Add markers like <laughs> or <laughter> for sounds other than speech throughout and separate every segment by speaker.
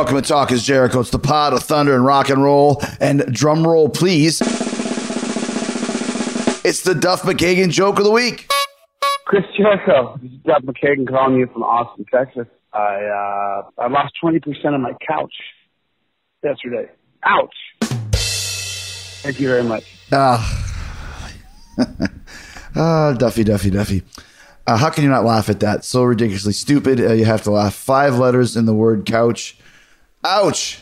Speaker 1: Welcome to Talk is Jericho. It's the pod of thunder and rock and roll. And drum roll, please. It's the Duff McKagan joke of the week.
Speaker 2: Chris Jericho. This is Duff McKagan calling you from Austin, Texas. I uh, I lost twenty percent of my couch yesterday. Ouch. Thank you very much.
Speaker 1: Ah, <laughs> ah, Duffy, Duffy, Duffy. Uh, how can you not laugh at that? So ridiculously stupid. Uh, you have to laugh. Five letters in the word couch. Ouch.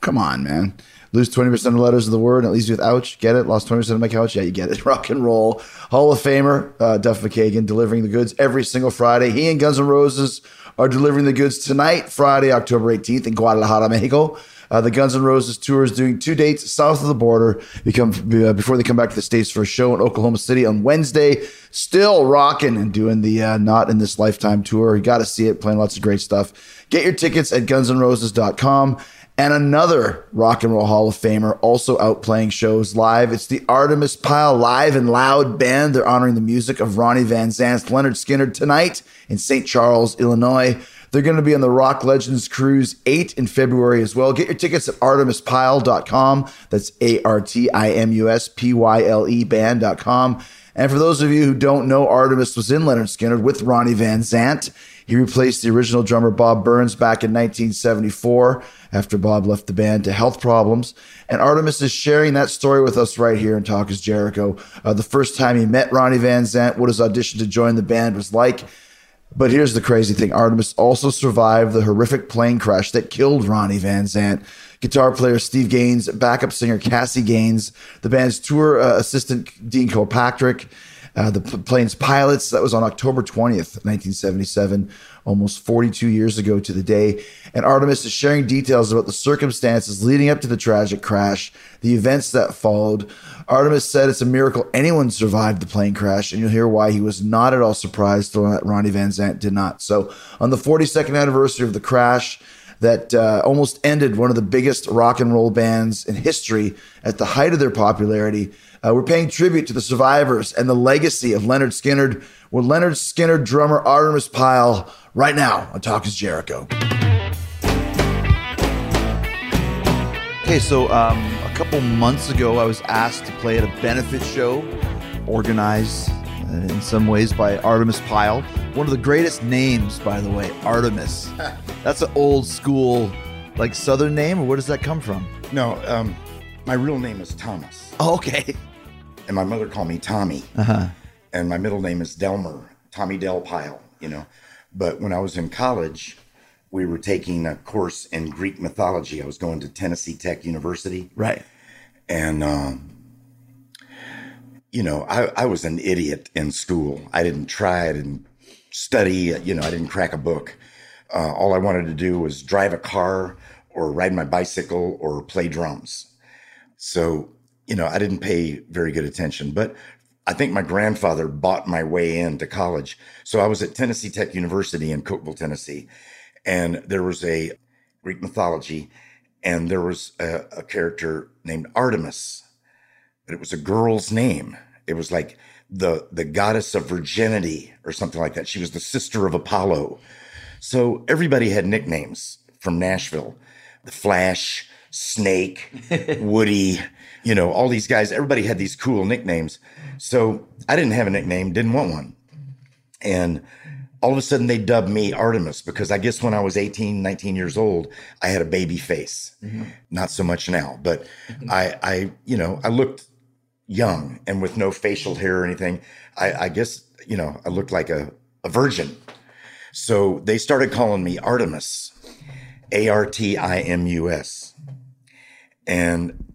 Speaker 1: Come on, man. Lose 20% of the letters of the word, and at least with ouch. Get it? Lost 20% of my couch? Yeah, you get it. <laughs> Rock and roll. Hall of Famer, uh, Duff McKagan, delivering the goods every single Friday. He and Guns N' Roses are delivering the goods tonight, Friday, October 18th in Guadalajara, Mexico. Uh, the Guns N' Roses tour is doing two dates south of the border become, uh, before they come back to the States for a show in Oklahoma City on Wednesday. Still rocking and doing the uh, Not in This Lifetime tour. You got to see it, playing lots of great stuff. Get your tickets at gunsandroses.com. And another Rock and Roll Hall of Famer also out playing shows live. It's the Artimus Pyle Live and Loud Band. They're honoring the music of Ronnie Van Zant's Lynyrd Skynyrd tonight in St. Charles, Illinois. They're going to be on the Rock Legends Cruise 8 in February as well. Get your tickets at artemispyle.com. That's A R T I M U S P Y L E band.com. And for those of you who don't know, Artimus was in Lynyrd Skynyrd with Ronnie Van Zant. He replaced the original drummer Bob Burns back in 1974 after Bob left the band to health problems. And Artimus is sharing that story with us right here in Talk is Jericho. Uh, the first time he met Ronnie Van Zant, what his audition to join the band was like. But here's the crazy thing Artimus also survived the horrific plane crash that killed Ronnie Van Zant. Guitar player Steve Gaines, backup singer Cassie Gaines, the band's tour uh, assistant Dean Kilpatrick, uh, the plane's pilots. That was on October 20th, 1977, almost 42 years ago to the day. And Artimus is sharing details about the circumstances leading up to the tragic crash, the events that followed. Artimus said it's a miracle anyone survived the plane crash, and you'll hear why he was not at all surprised that Ronnie Van Zant did not. So, on the 42nd anniversary of the crash, that uh, almost ended one of the biggest rock and roll bands in history at the height of their popularity. Uh, we're paying tribute to the survivors and the legacy of Lynyrd Skynyrd with Lynyrd Skynyrd drummer Artimus Pyle right now on Talk is Jericho. Okay, so um, a couple months ago, I was asked to play at a benefit show organized uh, in some ways by Artimus Pyle. One of the greatest names, by the way, Artimus. <laughs> That's an old school, like Southern name, or where does that come from?
Speaker 3: No, um, my real name is Thomas.
Speaker 1: Oh, okay.
Speaker 3: And my mother called me Tommy.
Speaker 1: Uh-huh.
Speaker 3: And my middle name is Delmer, Tommy Del Pyle, you know. But when I was in college, we were taking a course in Greek mythology. I was going to Tennessee Tech University.
Speaker 1: Right.
Speaker 3: And, um, you know, I, I was an idiot in school. I didn't try, I didn't study, you know, I didn't crack a book. Uh, all I wanted to do was drive a car or ride my bicycle or play drums. So, you know, I didn't pay very good attention, but I think my grandfather bought my way into college. So I was at Tennessee Tech University in Cookeville, Tennessee, and there was a Greek mythology, and there was a, a character named Artemis, but it was a girl's name. It was like the the goddess of virginity or something like that. She was the sister of Apollo. So everybody had nicknames from Nashville. The Flash, Snake, <laughs> Woody, you know, all these guys, everybody had these cool nicknames. So I didn't have a nickname, didn't want one. And all of a sudden they dubbed me Artimus because I guess when I was 18, 19 years old, I had a baby face. Mm-hmm. Not so much now, but mm-hmm. I, I, you know, I looked young and with no facial hair or anything. I, I guess, you know, I looked like a, a virgin. So they started calling me Artimus, A R T I M U S. And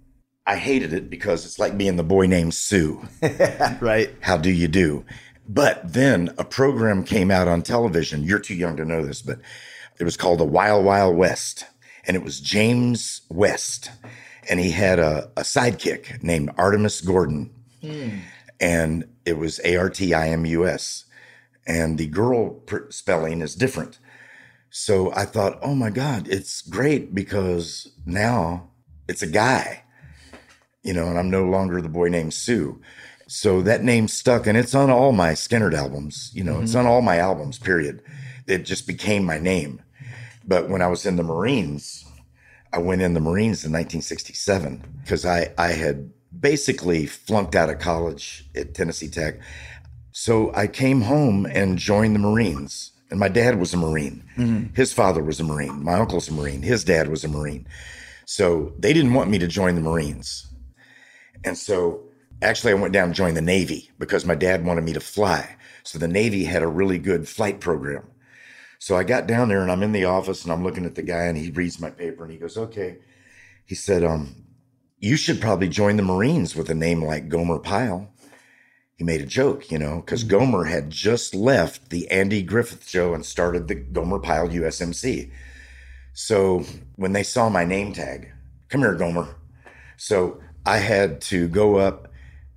Speaker 3: I hated it because it's like being the boy named Sue. <laughs>
Speaker 1: right.
Speaker 3: How do you do? But then a program came out on television. You're too young to know this, but it was called The Wild Wild West. And it was James West and he had a, a sidekick named Artemis Gordon. Hmm. And it was A R T I M U S. And the girl pr- spelling is different. So I thought, oh my God, it's great because now it's a guy, you know, and I'm no longer the boy named Sue. So that name stuck and it's on all my Skynyrd albums, you know, mm-hmm. it's on all my albums, period. It just became my name. But when I was in the Marines, I went in the Marines in 1967 because I, I had basically flunked out of college at Tennessee Tech. So I came home and joined the Marines. And my dad was a Marine. His father was a Marine. My uncle's a Marine. His dad was a Marine. So they didn't want me to join the Marines. And so actually, I went down and joined the Navy because my dad wanted me to fly. So the Navy had a really good flight program. So I got down there and I'm in the office and I'm looking at the guy and he reads my paper and he goes, okay. He said, um, you should probably join the Marines with a name like Gomer Pyle. He made a joke, you know, because Gomer had just left the Andy Griffith show and started the Gomer Pyle USMC. So when they saw my name tag, come here, Gomer. So I had to go up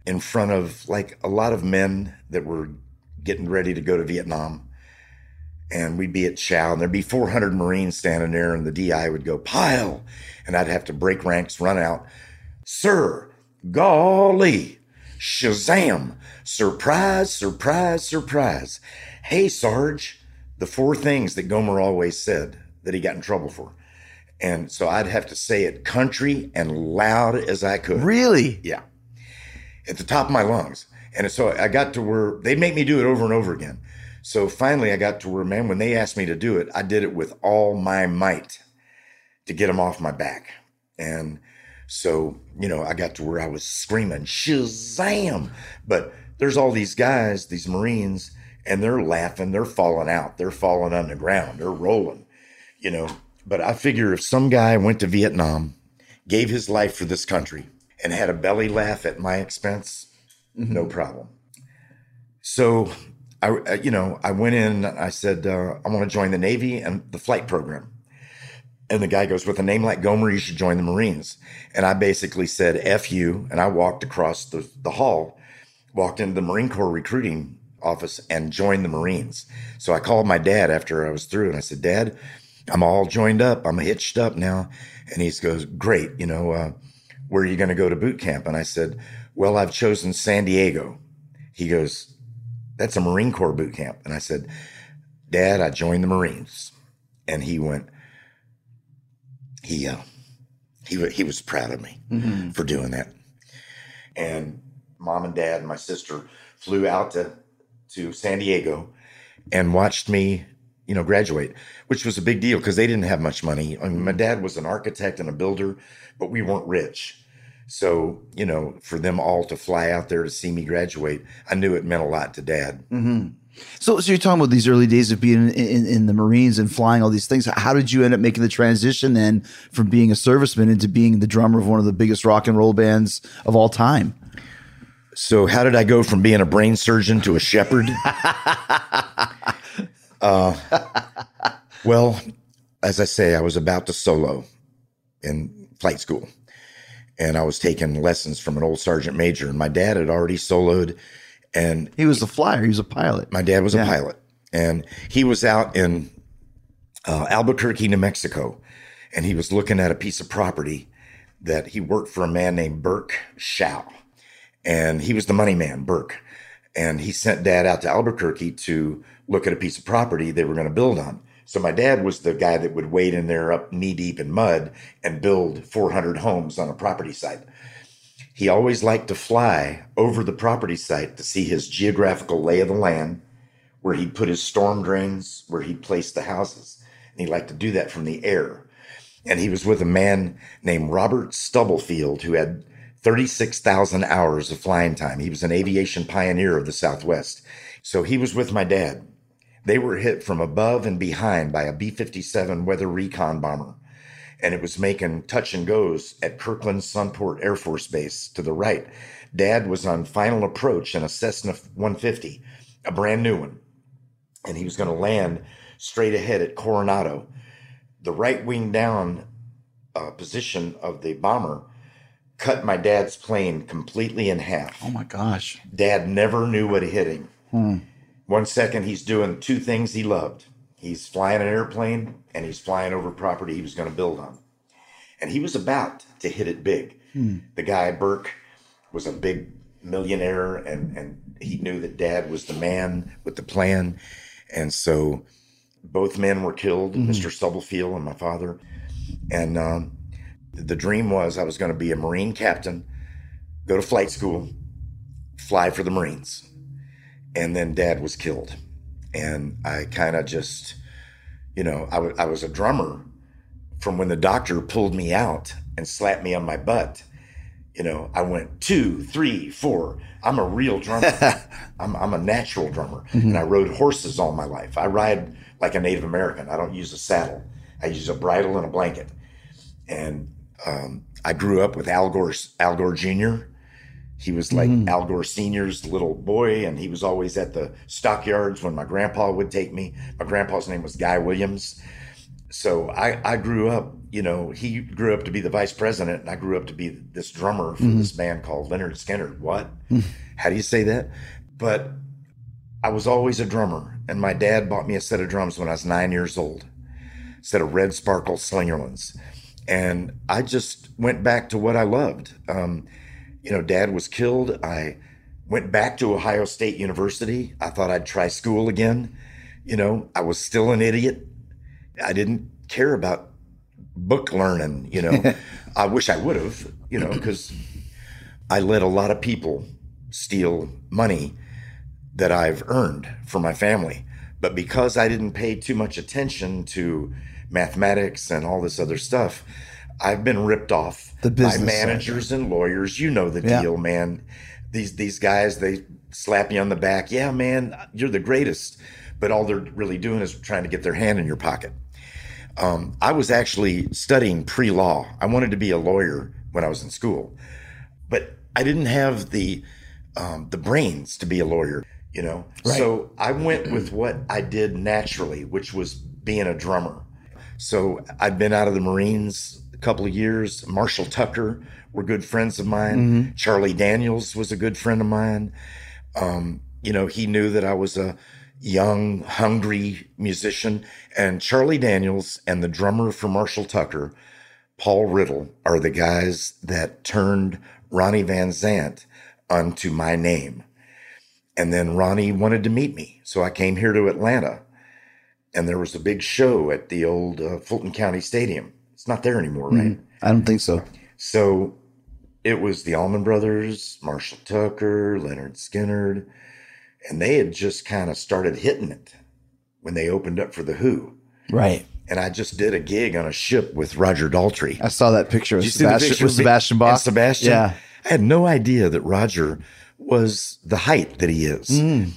Speaker 3: in front of like a lot of men that were getting ready to go to Vietnam. And we'd be at Chow, and there'd be 400 Marines standing there, and the DI would go, Pile. And I'd have to break ranks, run out. Sir, golly, Shazam, surprise, surprise, surprise. Hey, Sarge, the four things that Gomer always said that he got in trouble for. And so I'd have to say it country and loud as I could.
Speaker 1: Really?
Speaker 3: Yeah. At the top of my lungs. And so I got to where they make me do it over and over again. So finally I got to where, man, when they asked me to do it, I did it with all my might to get them off my back. And so, you know, I got to where I was screaming, Shazam! But there's all these guys, these Marines, and they're laughing, they're falling out, they're falling on the ground, they're rolling, you know. But I figure if some guy went to Vietnam, gave his life for this country, and had a belly laugh at my expense, no problem. So, I, uh, you know, I went in. I said, uh, I want to join the Navy and the flight program. And the guy goes, with a name like Gomer, you should join the Marines. And I basically said, F you. And I walked across the, the hall, walked into the Marine Corps recruiting office and joined the Marines. So I called my dad after I was through and I said, Dad, I'm all joined up. I'm hitched up now. And he goes, Great. You know, uh, where are you going to go to boot camp? And I said, Well, I've chosen San Diego. He goes, That's a Marine Corps boot camp. And I said, Dad, I joined the Marines. And he went, he uh, he he was proud of me for doing that. And mom and dad and my sister flew out to to San Diego and watched me, you know, graduate, which was a big deal because they didn't have much money. I mean, my mm. dad was an architect and a builder, but we weren't rich. So, you know, for them all to fly out there to see me graduate, I knew it meant a lot to dad. Mm-hmm.
Speaker 1: So, so you're talking about these early days of being in, in, in the Marines and flying all these things. How did you end up making the transition then from being a serviceman into being the drummer of one of the biggest rock and roll bands of all time?
Speaker 3: So, how did I go from being a brain surgeon to a shepherd? <laughs> uh, <laughs> well, as I say, I was about to solo in flight school, and I was taking lessons from an old sergeant major, and my dad had already soloed, and
Speaker 1: He was a flyer. He was a pilot.
Speaker 3: my dad was
Speaker 1: Yeah.
Speaker 3: a pilot, and he was out in uh, Albuquerque, New Mexico, and he was looking at a piece of property that he worked for a man named Burke Shaw, and he was the money man, Burke, and he sent dad out to Albuquerque to look at a piece of property they were going to build on. So my dad was the guy that would wade in there up knee deep in mud and build 400 homes on a property site he always liked to fly over the property site to see his geographical lay of the land, where he'd put his storm drains, where he'd place the houses. And he liked to do that from the air. And he was with a man named Robert Stubblefield, who had 36,000 hours of flying time. He was an aviation pioneer of the Southwest. So he was with my dad. They were hit from above and behind by a B 57 weather recon bomber and it was making touch and goes at Kirtland Sunport Air Force Base to the right. Dad was on final approach in a Cessna 150, a brand new one, and he was going to land straight ahead at Coronado. The right wing down uh, position of the bomber cut my dad's plane completely in half.
Speaker 1: Oh my gosh.
Speaker 3: Dad never knew what hit him. Hmm. One second, he's doing two things he loved. He's flying an airplane and he's flying over property he was going to build on. And he was about to hit it big. Hmm. The guy, Burke, was a big millionaire and, and he knew that dad was the man with the plan. And so both men were killed, hmm. Mr. Stubblefield and my father. And um, The dream was I was going to be a Marine captain, go to flight school, fly for the Marines. And then dad was killed. And I kind of just, you know, I was a drummer from when the doctor pulled me out and slapped me on my butt. You know, I went two, three, four. I'm a real drummer. <laughs> I'm, I'm a natural drummer. Mm-hmm. And I rode horses all my life. I ride like a Native American. I don't use a saddle, I use a bridle and a blanket. And um, I grew up with Al Gore, Al Gore Jr. He was like mm. Al Gore Sr.'s little boy, and he was always at the stockyards when my grandpa would take me. My grandpa's name was Guy Williams. So I, I grew up, you know, he grew up to be the vice president, and I grew up to be this drummer for this mm. band called Lynyrd Skynyrd. What? Mm. How do you say that? But I was always a drummer, and my dad bought me a set of drums when I was nine years old, a set of red sparkle Slingerlands. And I just went back to what I loved. Um, you know, dad was killed. I went back to Ohio State University. I thought I'd try school again. You know, I was still an idiot. I didn't care about book learning, you know. <laughs> I wish I would have, you know, because I let a lot of people steal money that I've earned for my family. But because I didn't pay too much attention to mathematics and all this other stuff, I've been ripped off
Speaker 1: The
Speaker 3: by
Speaker 1: business side.
Speaker 3: managers and lawyers. You know the
Speaker 1: Yeah.
Speaker 3: deal, man. These these guys, they slap you on the back. Yeah, man, you're the greatest. But all they're really doing is trying to get their hand in your pocket. Um, I was actually studying pre law. I wanted to be a lawyer when I was in school, but I didn't have the um, the brains to be a lawyer. You know,
Speaker 1: Right.
Speaker 3: so I went with what I did naturally, which was being a drummer. So I'd been out of the Marines a couple of years. Marshall Tucker were good friends of mine. Charlie Daniels was a good friend of mine. Um, you know, he knew that I was a young, hungry musician. And Charlie Daniels and the drummer for Marshall Tucker, Paul Riddle, are the guys that turned Ronnie Van Zant onto my name. And then Ronnie wanted to meet me. So I came here to Atlanta and there was a big show at the old uh, Fulton County Stadium. It's not there anymore, right?
Speaker 1: I don't think so.
Speaker 3: So it was the Allman Brothers, Marshall Tucker, Lynyrd Skynyrd, and they had just kind of started hitting it when they opened up for The Who.
Speaker 1: Right.
Speaker 3: And I just did a gig on a ship with Roger Daltrey.
Speaker 1: I saw that picture of
Speaker 3: Did you see the
Speaker 1: Sebastian,
Speaker 3: picture
Speaker 1: with Sebastian Bach.
Speaker 3: Sebastian?
Speaker 1: Yeah.
Speaker 3: I had no idea that Roger was the height that he is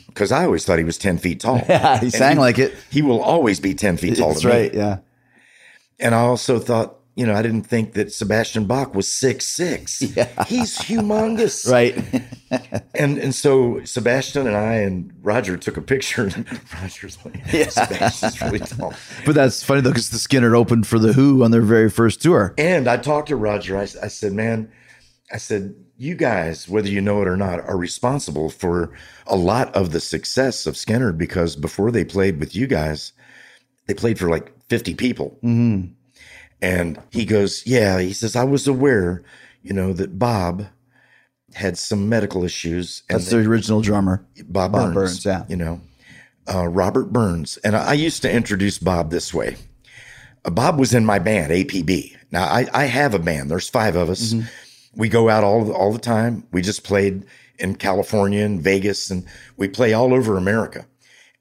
Speaker 3: because I always thought he was 10 feet tall.
Speaker 1: Mm. <laughs> Yeah, he sang like it.
Speaker 3: He will always be 10 feet tall
Speaker 1: That's
Speaker 3: to me.
Speaker 1: right. Yeah.
Speaker 3: And I also thought, you know, I didn't think that Sebastian Bach was six six. <laughs>
Speaker 1: Yeah.
Speaker 3: He's humongous. <laughs>
Speaker 1: Right.
Speaker 3: And and so Sebastian and I and Roger took a picture. Roger's like,
Speaker 1: Yeah.
Speaker 3: Sebastian's really tall.
Speaker 1: but that's funny though, because the Skynyrd opened for the Who on their very first tour.
Speaker 3: And I talked to Roger. I, I said, man, I said, you guys, whether you know it or not, are responsible for a lot of the success of Skynyrd because before they played with you guys, they played for like 50 people.
Speaker 1: Mm-hmm.
Speaker 3: And he goes, Yeah, he says, I was aware, you know, that Bob had some medical issues. And
Speaker 1: That's the original drummer.
Speaker 3: Bob,
Speaker 1: Bob
Speaker 3: Burns,
Speaker 1: Burns, yeah.
Speaker 3: You know, uh, Robert Burns. And I, I used to introduce Bob this way. Uh, Bob was in my band, APB. Now, I, I have a band. There's five of us.
Speaker 1: Mm-hmm.
Speaker 3: We go out all, all the time. We just played in California and Vegas, and we play all over America.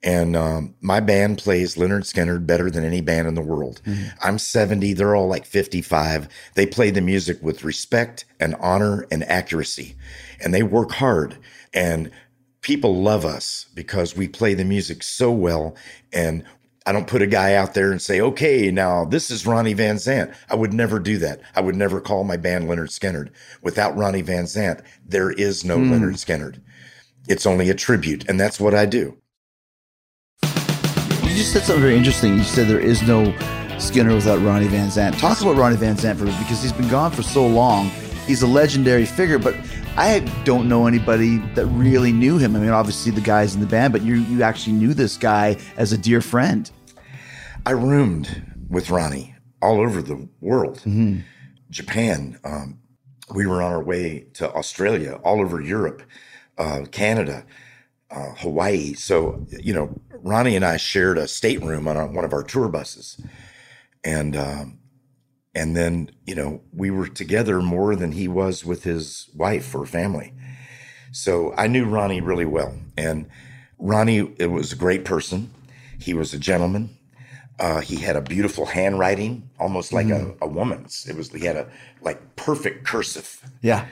Speaker 3: And um, my band plays Lynyrd Skynyrd better than any band in the world. I'm 70. They're all like 55. They play the music with respect and honor and accuracy. And they work hard. And people love us because we play the music so well. And I don't put a guy out there and say, okay, now this is Ronnie Van Zant. I would never do that. I would never call my band Lynyrd Skynyrd. Without Ronnie Van Zant, there is no hmm. Lynyrd Skynyrd. It's only a tribute. And that's what I do.
Speaker 1: You just said something very interesting. You said there is no Skynyrd without Ronnie Van Zant. Talk about Ronnie Van Zant for me because he's been gone for so long. He's a legendary figure, but I don't know anybody that really knew him. I mean, obviously the guys in the band, but you you actually knew this guy as a dear friend.
Speaker 3: I roomed with Ronnie all over the world. Japan. Um, we were on our way to Australia, all over Europe, uh, Canada, uh, Hawaii. So, you know, Ronnie and I shared a stateroom on our, one of our tour buses. And, um, And then, you know, we were together more than he was with his wife or family. So I knew Ronnie really well. And Ronnie it was a great person. He was a gentleman. Uh, he had a beautiful handwriting, almost like a, a woman's. It was he had a like perfect cursive,
Speaker 1: Yeah.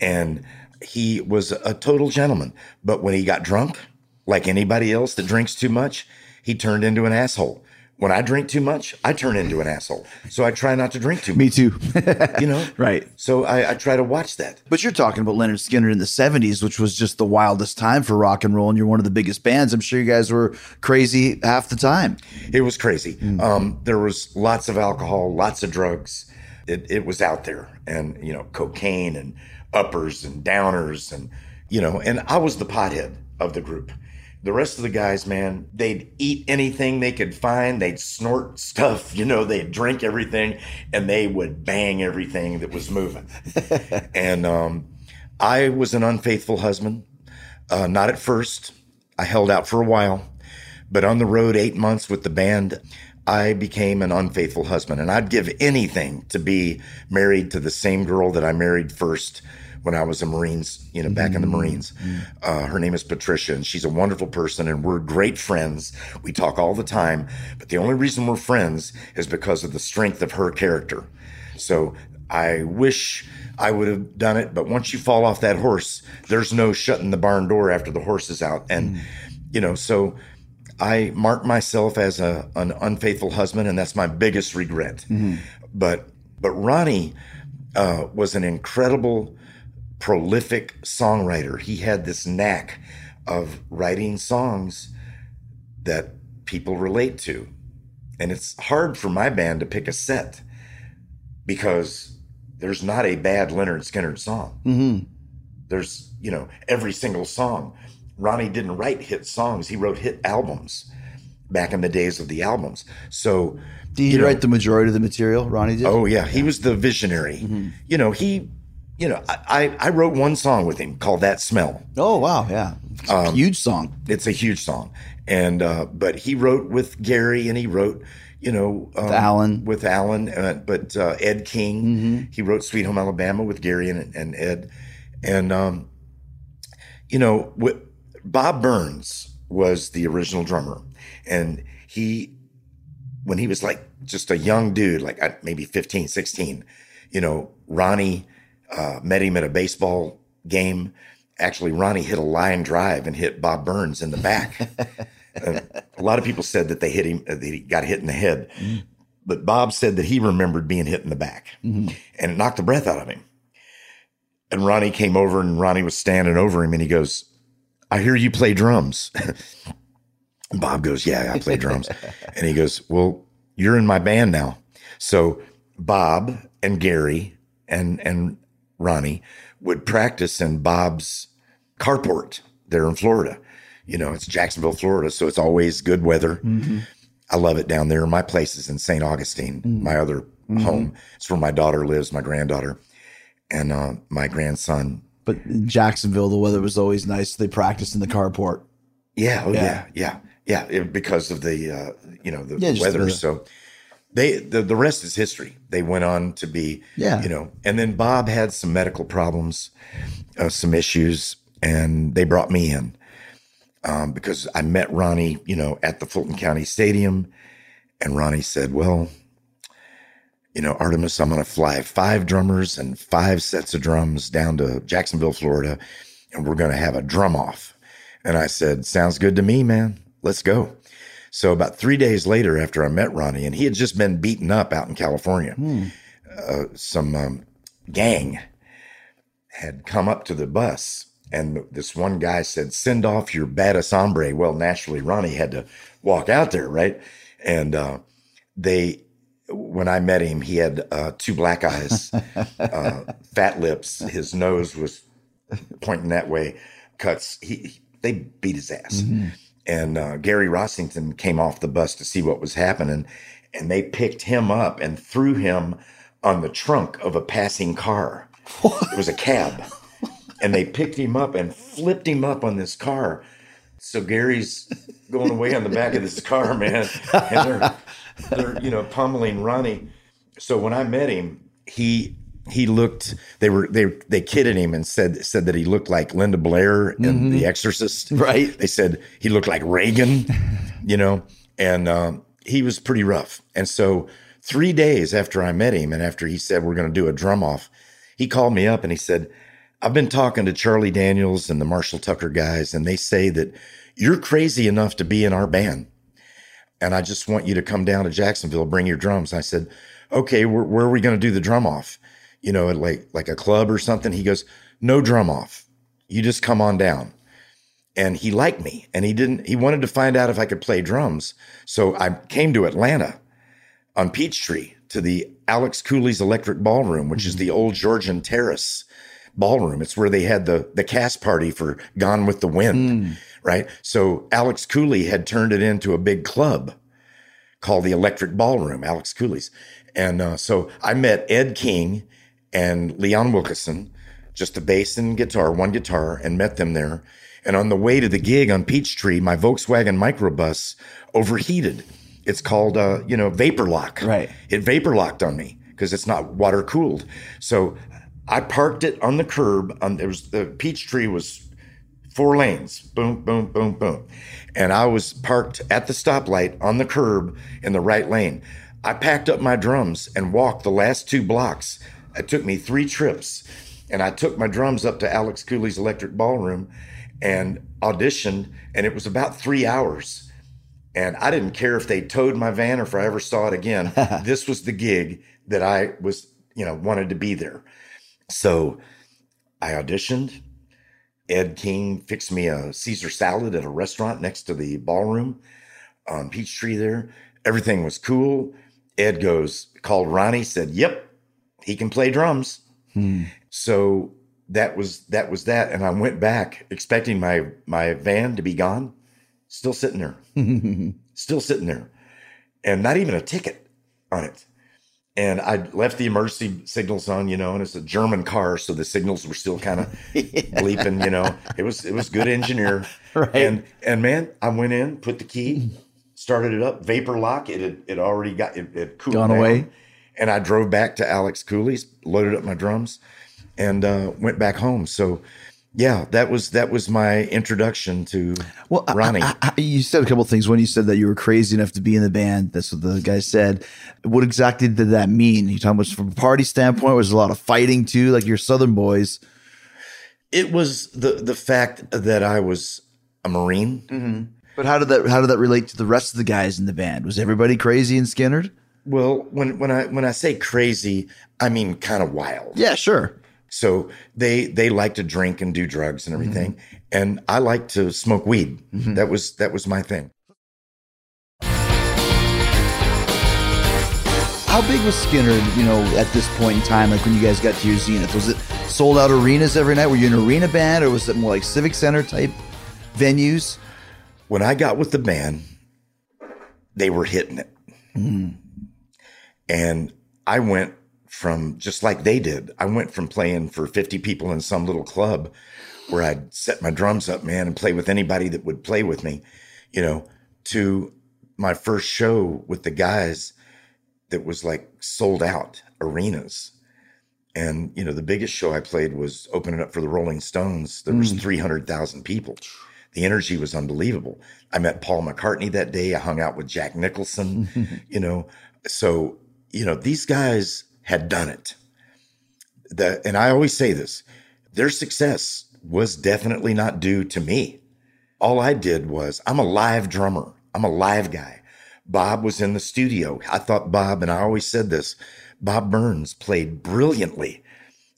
Speaker 3: and he was a total gentleman. But when he got drunk, like anybody else that drinks too much, he turned into an asshole. When I drink too much, I turn into an asshole. So I try not to drink too much.
Speaker 1: Me too.
Speaker 3: You know, <laughs>
Speaker 1: right.
Speaker 3: So I, I try to watch that.
Speaker 1: But you're talking about Lynyrd Skynyrd in the 70s, which was just the wildest time for rock and roll. And you're one of the biggest bands. I'm sure you guys were crazy half the time.
Speaker 3: It was crazy. Um, there was lots of alcohol, lots of drugs. It, it was out there, and you know, cocaine and uppers and downers, and you know, and I was the pothead of the group. The rest of the guys, man, they'd eat anything they could find. They'd snort stuff, <laughs> you know, they'd drink everything, and they would bang everything that was moving. <laughs> and um, I was an unfaithful husband. Uh, not at first. I held out for a while. But on the road, eight months with the band, I became an unfaithful husband. And I'd give anything to be married to the same girl that I married first when I was a Marines, you know, back in the Marines. Uh, her name is Patricia, and she's a wonderful person, and we're great friends. We talk all the time. But the only reason we're friends is because of the strength of her character. So I wish I would have done it, but once you fall off that horse, there's no shutting the barn door after the horse is out. And, you know, so I mark myself as a, an unfaithful husband, and that's my biggest regret. But, but Ronnie uh, was an incredible, prolific songwriter. He had this knack of writing songs that people relate to. And it's hard for my band to pick a set because there's not a bad Lynyrd Skynyrd song.
Speaker 1: Mm-hmm.
Speaker 3: There's, you know, every single song. Ronnie didn't write hit songs, he wrote hit albums back in the days of the albums. So,
Speaker 1: Did he
Speaker 3: you know-
Speaker 1: write the majority of the material, Ronnie did?
Speaker 3: oh, yeah, he was the visionary. You know, he, you know, I, I wrote one song with him called That Smell.
Speaker 1: Oh, wow. Yeah. It's a huge song.
Speaker 3: It's a huge song. And, uh, but he wrote with Gary and he wrote, you know, um,
Speaker 1: Allen.
Speaker 3: with Allen, uh, but uh, Ed King, he wrote Sweet Home Alabama with Gary and, and Ed. And, um, you know, Bob Burns was the original drummer. And he, when he was like just a young dude, like maybe 15, 16, you know, Ronnie uh, met him at a baseball game. Actually, Ronnie hit a line drive and hit Bob Burns in the back. <laughs> A lot of people said that they hit him, that he got hit in the head. But Bob said that he remembered being hit in the back and it knocked the breath out of him. And Ronnie came over and Ronnie was standing over him and he goes, I hear you play drums. <laughs> Bob goes, Yeah, I play drums. <laughs> and he goes, Well, you're in my band now. So Bob and Gary and and Ronnie would practice in Bob's carport there in Florida. You know, it's Jacksonville, Florida, so it's always good weather. I love it down there. My place is in St. Augustine, my other home. It's where my daughter lives, my granddaughter, and uh, my grandson.
Speaker 1: But in Jacksonville, the weather was always nice. They practiced in the carport.
Speaker 3: Yeah, oh
Speaker 1: Yeah.
Speaker 3: yeah, yeah, yeah. it- because of the uh, you know the
Speaker 1: Yeah,
Speaker 3: weather.
Speaker 1: the-
Speaker 3: So they the, the rest is history. They went on to be
Speaker 1: Yeah.
Speaker 3: you know, and then Bob had some medical problems, uh, some issues, and they brought me in um, because I met Ronnie, you know, at the Fulton County Stadium, and Ronnie said, "Well." You know, Artimus, I'm going to fly five drummers and five sets of drums down to Jacksonville, Florida, and we're going to have a drum off. And I said, Sounds good to me, man. Let's go. So, about three days later, after I met Ronnie, and he had just been beaten up out in California, uh, some um, gang had come up to the bus. And this one guy said, Send off your baddest hombre. Well, naturally, Ronnie had to walk out there, right? And uh, they, when I met him, he had uh, two black eyes, <laughs> uh, fat lips. His nose was pointing that way. Cuts. He, he- they beat his ass. And uh, Gary Rossington came off the bus to see what was happening, and they picked him up and threw him on the trunk of a passing car. It was a cab, and they picked him up and flipped him up on this car. So Gary's going away on the back of this car, man, and they're they're you know pummeling Ronnie. so when I met him, he he looked they were they they kidded him and said said that he looked like Linda Blair in The Exorcist.
Speaker 1: Right.
Speaker 3: They said he looked like Regan, you know, and um, he was pretty rough. And so three days after I met him and after he said we're going to do a drum off, he called me up and he said, I've been talking to Charlie Daniels and the Marshall Tucker guys, and they say that you're crazy enough to be in our band. And I just want you to come down to Jacksonville, bring your drums. I said, okay, where, where are we going to do the drum off? You know, at like, like a club or something. He goes, no drum off. You just come on down. And he liked me and he didn't, he wanted to find out if I could play drums. So I came to Atlanta on Peachtree to the Alex Cooley's Electric Ballroom, which is the old Georgian Terrace ballroom. It's where they had the the cast party for Gone with the Wind, right? So Alex Cooley had turned it into a big club called the Electric Ballroom, Alex Cooley's. And uh, so I met Ed King and Leon Wilkeson, just a bass and guitar, one guitar, and met them there. And on the way to the gig on Peachtree, my Volkswagen microbus overheated. It's called, uh, you know, vapor lock.
Speaker 1: Right.
Speaker 3: It vapor locked on me because it's not water cooled. So I parked it on the curb. On there was the Peachtree was four lanes. Boom, boom, boom, boom. And I was parked at the stoplight on the curb in the right lane. I packed up my drums and walked the last two blocks. It took me three trips. And I took my drums up to Alex Cooley's Electric Ballroom and auditioned. And it was about three hours. And I didn't care if they towed my van or if I ever saw it again. <laughs> this was the gig that I was, you know, wanted to be there. So I auditioned. Ed King fixed me a Caesar salad at a restaurant next to the ballroom on Peachtree there. Everything was cool. Ed goes, called Ronnie, said, Yep, he can play drums. Hmm. So that was that was that. And I went back expecting my my van to be gone. Still sitting there. <laughs> Still sitting there. And not even a ticket on it. And I left the emergency signals on, you know, and it's a German car, so the signals were still kind of <laughs> bleeping, you know. It was it was good engineer. <laughs>
Speaker 1: Right.
Speaker 3: And and man, I went in, put the key, started it up, vapor lock. It had it already got it, it cooled
Speaker 1: Gone
Speaker 3: down.
Speaker 1: away.
Speaker 3: And I drove back to Alex Cooley's, loaded up my drums, and uh, went back home. So yeah, that was that was my introduction to
Speaker 1: Well,
Speaker 3: Ronnie.
Speaker 1: I- I- you said a couple things when you said that you were crazy enough to be in the band. That's what the guy said. What exactly did that mean? You talking about from a party standpoint? Was a lot of fighting too, like your Southern boys?
Speaker 3: it was the the fact that I was a Marine.
Speaker 1: But how did that how did that relate to the rest of the guys in the band? Was everybody crazy and Skynyrd?
Speaker 3: Well, when when I when I say crazy, I mean kind of wild.
Speaker 1: Yeah, sure.
Speaker 3: So they they like to drink and do drugs and everything, mm-hmm. and I like to smoke weed. Mm-hmm. That was that was my thing.
Speaker 1: How big was Skynyrd, you know, at this point in time, like when you guys got to your zenith? Was it sold out arenas every night? Were you an arena band or was it more like civic center type venues?
Speaker 3: When I got with the band, they were hitting it, mm-hmm. And I went from just like they did. I went from playing for fifty people in some little club where I'd set my drums up, man, and play with anybody that would play with me, you know, to my first show with the guys that was like sold out arenas. And, you know, the biggest show I played was opening up for the Rolling Stones. There was mm. 300,000 people. The energy was unbelievable. I met Paul McCartney that day. I hung out with Jack Nicholson, <laughs> you know. So, you know, these guys had done it. The, and I always say this their success was definitely not due to me. All I did was, I'm a live drummer, I'm a live guy. Bob was in the studio. I thought Bob, and I always said this Bob Burns played brilliantly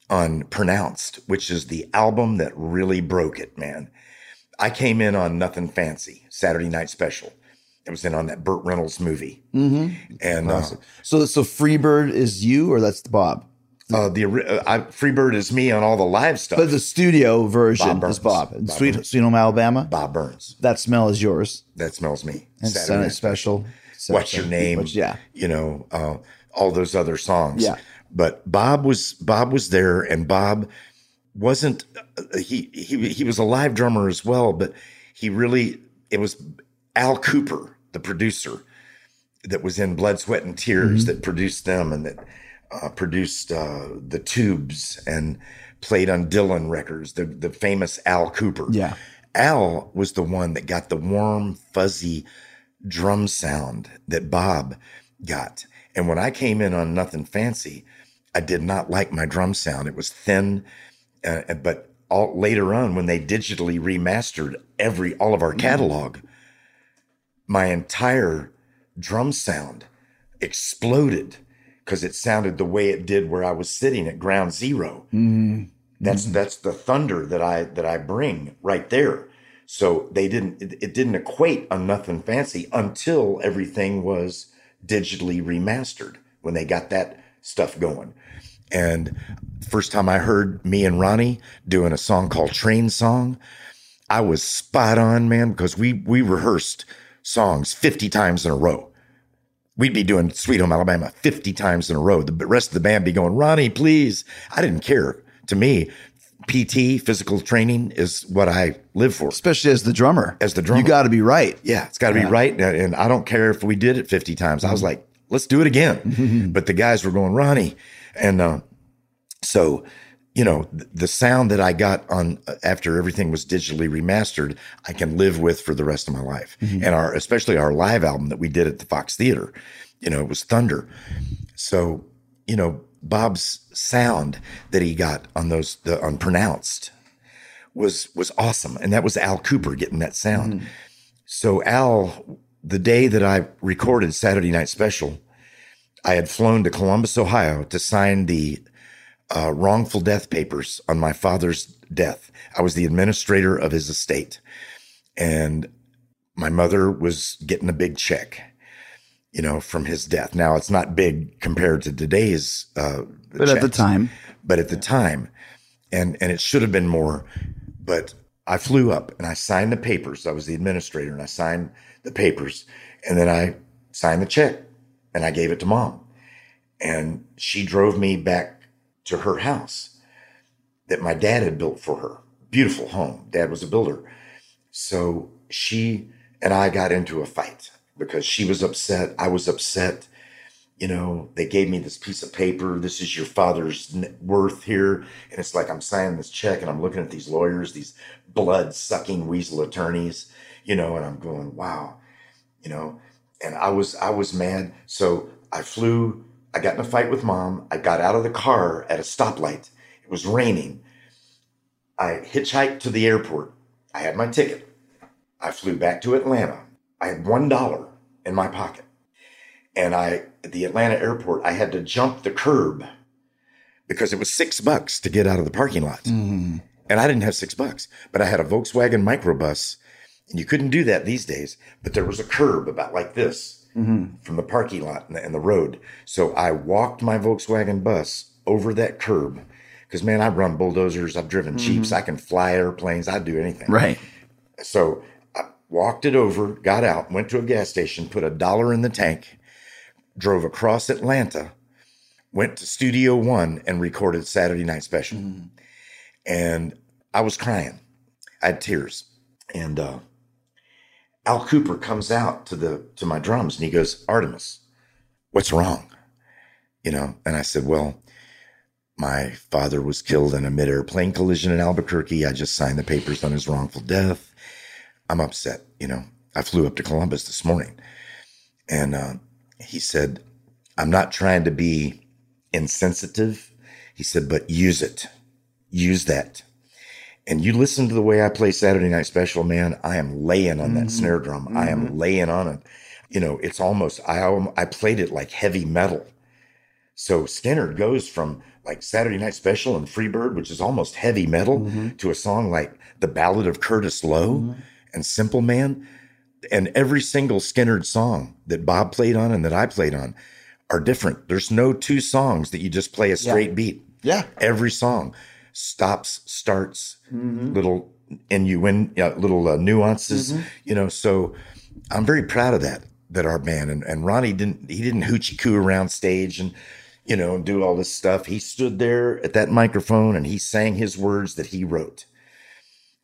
Speaker 3: on Pronounced, which is the album that really broke it, man. I came in on Nothing Fancy, Saturday Night Special. It was in on that Burt Reynolds movie. Mm-hmm. And uh,
Speaker 1: So so Freebird is you or that's the Bob?
Speaker 3: uh, the uh, I, Freebird is me on all the live stuff.
Speaker 1: But the studio version
Speaker 3: Bob
Speaker 1: is Bob. And
Speaker 3: Bob
Speaker 1: Sweet
Speaker 3: Burns.
Speaker 1: Sweet Home Alabama.
Speaker 3: Bob Burns.
Speaker 1: That smell is yours.
Speaker 3: That smells me.
Speaker 1: And
Speaker 3: Saturday
Speaker 1: special.
Speaker 3: What's your name?
Speaker 1: Which- yeah.
Speaker 3: You know, uh, all those other songs.
Speaker 1: Yeah.
Speaker 3: But Bob was Bob was there, and Bob wasn't. Uh, he he he was a live drummer as well, but he really it was Al Kooper, the producer. that was in Blood, Sweat, and Tears that produced them and that uh, produced uh, the Tubes and played on Dylan records, the, the famous Al Kooper.
Speaker 1: Yeah.
Speaker 3: Al was the one that got the warm, fuzzy drum sound that Bob got. And when I came in on Nothing Fancy, I did not like my drum sound. It was thin, uh, but all later on when they digitally remastered every all of our catalog, my entire drum sound exploded because it sounded the way it did where I was sitting at ground 0 mm-hmm. That's mm-hmm. that's the thunder that I that I bring right there. So they didn't it, it didn't equate on nothing fancy until everything was digitally remastered when they got that stuff going. And first time I heard me and Ronnie doing a song called Train Song, I was spot on, man, because we we rehearsed songs 50 times in a row. We'd be doing Sweet Home Alabama 50 times in a row. The rest of the band be going, Ronnie, please. I didn't care. To me, PT, physical training, is what I live for.
Speaker 1: Especially as the drummer.
Speaker 3: As the drummer.
Speaker 1: You got to be right.
Speaker 3: Yeah, it's got to be right. And- And I don't care if we did it 50 times. I was like, let's do it again. <laughs> but the guys were going, Ronnie. And uh, so, you know, the sound that I got on uh, after everything was digitally remastered, I can live with for the rest of my life. And our, especially our live album that we did at the Fox Theater, you know, it was Thunder. So, you know, Bob's sound that he got on those, the unpronounced was, was awesome. And that was Al Kooper getting that sound. So Al, the day that I recorded Saturday Night Special, I had flown to Columbus, Ohio to sign the uh, wrongful death papers on my father's death. I was the administrator of his estate. And my mother was getting a big check, you know, from his death. Now it's not big compared to today's, uh,
Speaker 1: But at the time,
Speaker 3: but at the time, and and it should have been more. But I flew up and I signed the papers. I was the administrator, and I signed the papers, and then I signed the check, and I gave it to mom, and she drove me back to her house that my dad had built for her. Beautiful home. Dad was a builder, so she and I got into a fight because she was upset. I was upset you know, they gave me this piece of paper. This is your father's worth here. And it's like I'm signing this check and I'm looking at these lawyers, these blood sucking weasel attorneys, you know, and I'm going, wow, you know, and I was, I was mad. So I flew, I got in a fight with mom. I got out of the car at a stoplight. It was raining. I hitchhiked to the airport. I had my ticket. I flew back to Atlanta. I had $1 in my pocket and I at the Atlanta airport, I had to jump the curb because it was six bucks to get out of the parking lot, mm-hmm. and I didn't have six bucks, but I had a Volkswagen microbus, and you couldn't do that these days. But there was a curb about like this Mm-hmm. from the parking lot and the, and the road, so I walked my Volkswagen bus over that curb. Because man, I've run bulldozers, I've driven mm-hmm. jeeps, I can fly airplanes, I'd do anything.
Speaker 1: right.
Speaker 3: So I walked it over, got out, went to a gas station, put a dollar in the tank, drove across Atlanta, went to Studio One and recorded Saturday Night Special. Mm-hmm. And I was crying. I had tears. And uh, Al Kooper comes out to the to my drums and he goes, Artimus, what's wrong? You know, and I said, Well, my father was killed in a mid-air plane collision in Albuquerque. I just signed the papers on his wrongful death. I'm upset. You know, I flew up to Columbus this morning, and uh, he said, "I'm not trying to be insensitive." He said, "But use it, use that." And you listen to the way I play Saturday Night Special, man. I am laying on that mm-hmm. snare drum. I am mm-hmm. laying on it. You know, it's almost I I played it like heavy metal. So Skynyrd goes from like Saturday Night Special and Freebird, which is almost heavy metal, mm-hmm. to a song like The Ballad of Curtis Loew and Simple Man. And every single Skynyrd song that Bob played on and that I played on are different. There's no two songs that you just play a straight beat.
Speaker 1: Yeah.
Speaker 3: Every song stops, starts, little innuendo, uh, little uh, nuances, you know. So I'm very proud of that. That our band and, and Ronnie didn't he didn't hoochie coo around stage and you know and do all this stuff. He stood there at that microphone and he sang his words that he wrote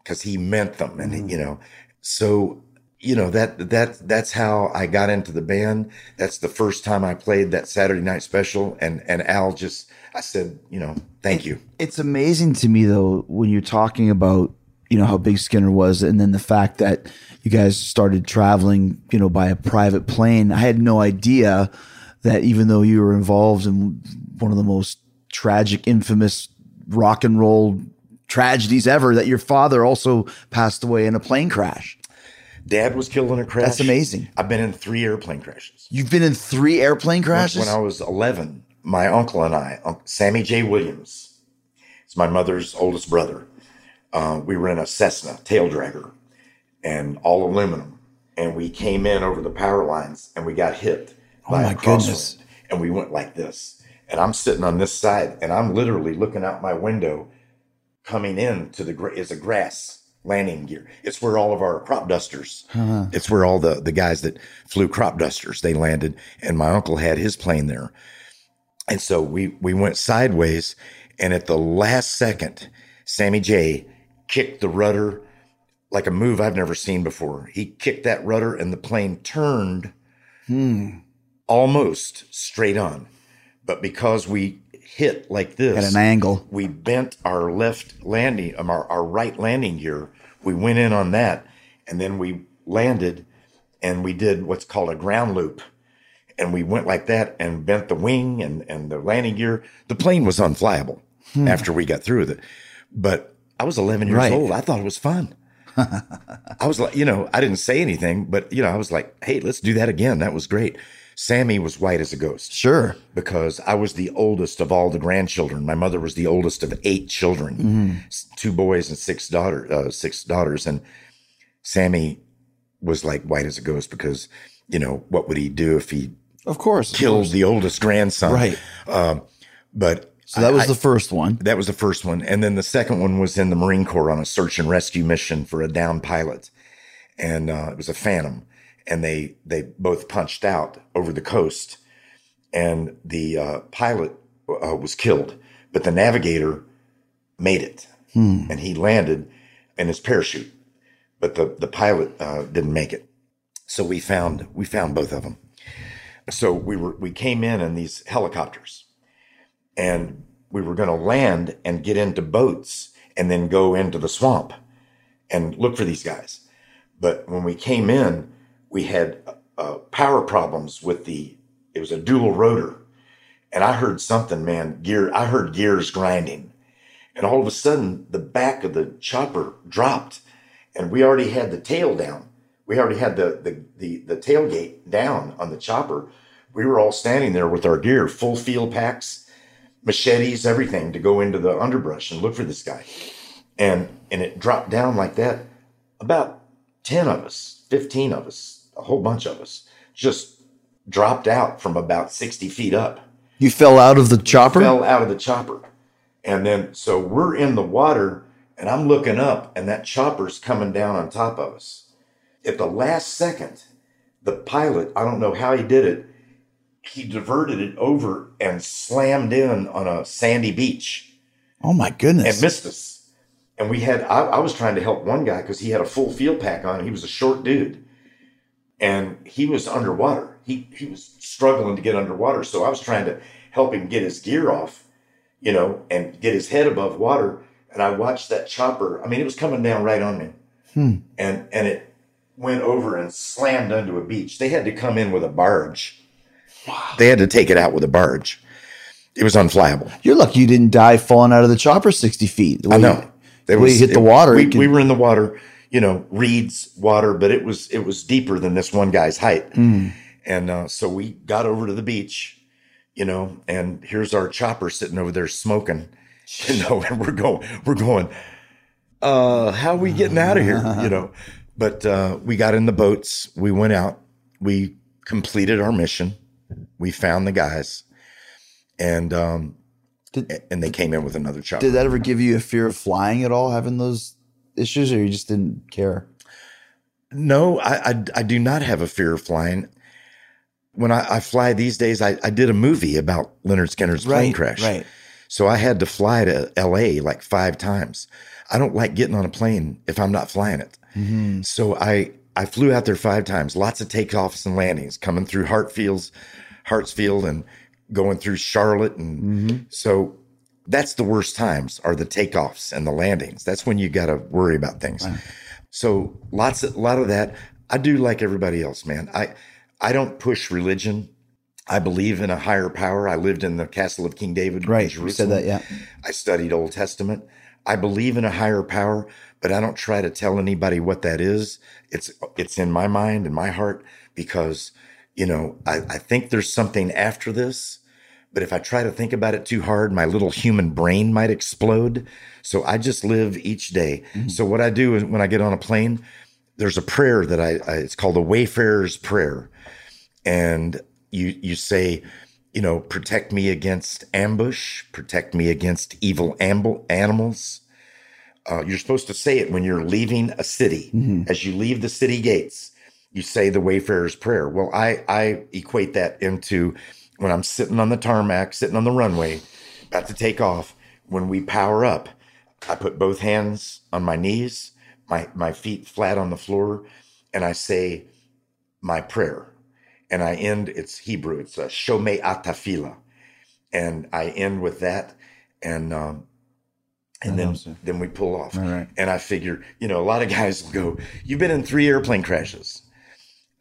Speaker 3: because he meant them and you know. So you know that that that's how I got into the band. That's the first time I played that Saturday night special, and and Al just I said, you know, thank you.
Speaker 1: It's amazing to me though when you're talking about you know how big Skynyrd was, and then the fact that you guys started traveling, you know, by a private plane. I had no idea that even though you were involved in one of the most tragic, infamous rock and roll tragedies ever, that your father also passed away in a plane crash.
Speaker 3: Dad was killed in a crash.
Speaker 1: That's amazing.
Speaker 3: I've been in three airplane crashes.
Speaker 1: You've been in three airplane crashes.
Speaker 3: When I was 11, my uncle and I, Sammy J. Williams, it's my mother's oldest brother. Uh, we were in a Cessna tail dragger and all aluminum. And we came in over the power lines and we got hit.
Speaker 1: Oh my goodness.
Speaker 3: And we went like this. And I'm sitting on this side and I'm literally looking out my window coming in to the, is a grass landing gear. It's where all of our crop dusters, uh-huh. it's where all the, the guys that flew crop dusters, they landed. And my uncle had his plane there. And so we, we went sideways. And at the last second, Sammy J kicked the rudder like a move I've never seen before. He kicked that rudder and the plane turned
Speaker 1: hmm.
Speaker 3: almost straight on. But because we hit like this
Speaker 1: at an angle,
Speaker 3: we bent our left landing, um, our, our right landing gear. We went in on that and then we landed and we did what's called a ground loop. And we went like that and bent the wing and, and the landing gear. The plane was unflyable hmm. after we got through with it. But I was 11 years right. old. I thought it was fun. <laughs> I was like, you know, I didn't say anything, but you know, I was like, hey, let's do that again. That was great. Sammy was white as a ghost.
Speaker 1: Sure.
Speaker 3: Because I was the oldest of all the grandchildren. My mother was the oldest of eight children,
Speaker 1: mm-hmm.
Speaker 3: two boys and six daughter, uh, six daughters. And Sammy was like white as a ghost because, you know, what would he do if he,
Speaker 1: of course,
Speaker 3: killed
Speaker 1: of course.
Speaker 3: the oldest grandson?
Speaker 1: Right.
Speaker 3: Um, but
Speaker 1: so that was I, the first one.
Speaker 3: That was the first one. And then the second one was in the Marine Corps on a search and rescue mission for a downed pilot. And uh, it was a Phantom. And they, they both punched out over the coast. And the uh, pilot uh, was killed, but the navigator made it.
Speaker 1: Hmm.
Speaker 3: And he landed in his parachute, but the, the pilot uh, didn't make it. So we found, we found both of them. So we were, we came in in these helicopters and we were going to land and get into boats and then go into the swamp and look for these guys. But when we came in, we had uh, power problems with the, it was a dual rotor. And I heard something, man, gear, I heard gears grinding. And all of a sudden, the back of the chopper dropped and we already had the tail down. We already had the, the, the, the tailgate down on the chopper. We were all standing there with our gear, full field packs machetes, everything to go into the underbrush and look for this guy. And and it dropped down like that. About 10 of us, 15 of us, a whole bunch of us just dropped out from about 60 feet up.
Speaker 1: You fell out of the chopper?
Speaker 3: Fell out of the chopper. And then so we're in the water and I'm looking up and that chopper's coming down on top of us. At the last second, the pilot, I don't know how he did it, he diverted it over and slammed in on a sandy beach.
Speaker 1: Oh my goodness.
Speaker 3: And missed us. And we had, I, I was trying to help one guy because he had a full field pack on. He was a short dude and he was underwater. He, he was struggling to get underwater. So I was trying to help him get his gear off, you know, and get his head above water. And I watched that chopper. I mean, it was coming down right on me.
Speaker 1: Hmm.
Speaker 3: And, and it went over and slammed onto a beach. They had to come in with a barge they had to take it out with a barge. It was unflyable.
Speaker 1: You're lucky you didn't die falling out of the chopper 60 feet.
Speaker 3: I know.
Speaker 1: You hit the water.
Speaker 3: We, we, were in the water, you know, reeds water, but it was it was deeper than this one guy's height.
Speaker 1: Mm.
Speaker 3: And uh, so we got over to the beach, you know, and here's our chopper sitting over there smoking, <laughs> you know, and we're going, we're going, uh, how are we getting out of here? You know, but uh, we got in the boats, we went out, we completed our mission we found the guys, and um, did, and they came in with another chopper.
Speaker 1: Did that ever give you a fear of flying at all, having those issues, or you just didn't care?
Speaker 3: No, I, I, I do not have a fear of flying. When I, I fly these days, I, I did a movie about Lynyrd Skynyrd's plane
Speaker 1: right,
Speaker 3: crash.
Speaker 1: Right.
Speaker 3: So I had to fly to L.A. like five times. I don't like getting on a plane if I'm not flying it.
Speaker 1: Mm-hmm.
Speaker 3: So I I flew out there five times, lots of takeoffs and landings, coming through Hartfields, Hartsfield, and going through Charlotte, and so that's the worst times are the takeoffs and the landings. That's when you got to worry about things. So lots of a lot of that. I do like everybody else, man. I I don't push religion. I believe in a higher power. I lived in the castle of King David. in
Speaker 1: Right. You said
Speaker 3: Jerusalem.
Speaker 1: that, yeah.
Speaker 3: I studied Old Testament. I believe in a higher power, but I don't try to tell anybody what that is. It's it's in my mind and my heart because you know I, I think there's something after this. But if I try to think about it too hard, my little human brain might explode. So I just live each day. Mm-hmm. So what I do is when I get on a plane, there's a prayer that I, I it's called the Wayfarer's Prayer, and you you say, you know, protect me against ambush, protect me against evil amble, animals. Uh, you're supposed to say it when you're leaving a city. As you leave the city gates, you say the Wayfarer's Prayer. Well, I I equate that into when I'm sitting on the tarmac, sitting on the runway, about to take off. When we power up, I put both hands on my knees, my my feet flat on the floor, and I say my prayer. And I end, it's Hebrew, it's a Shomei Atafila. And I end with that. And um, and then, then we pull off.
Speaker 1: right.
Speaker 3: And I figure, you know, a lot of guys will go, You've been in three airplane crashes.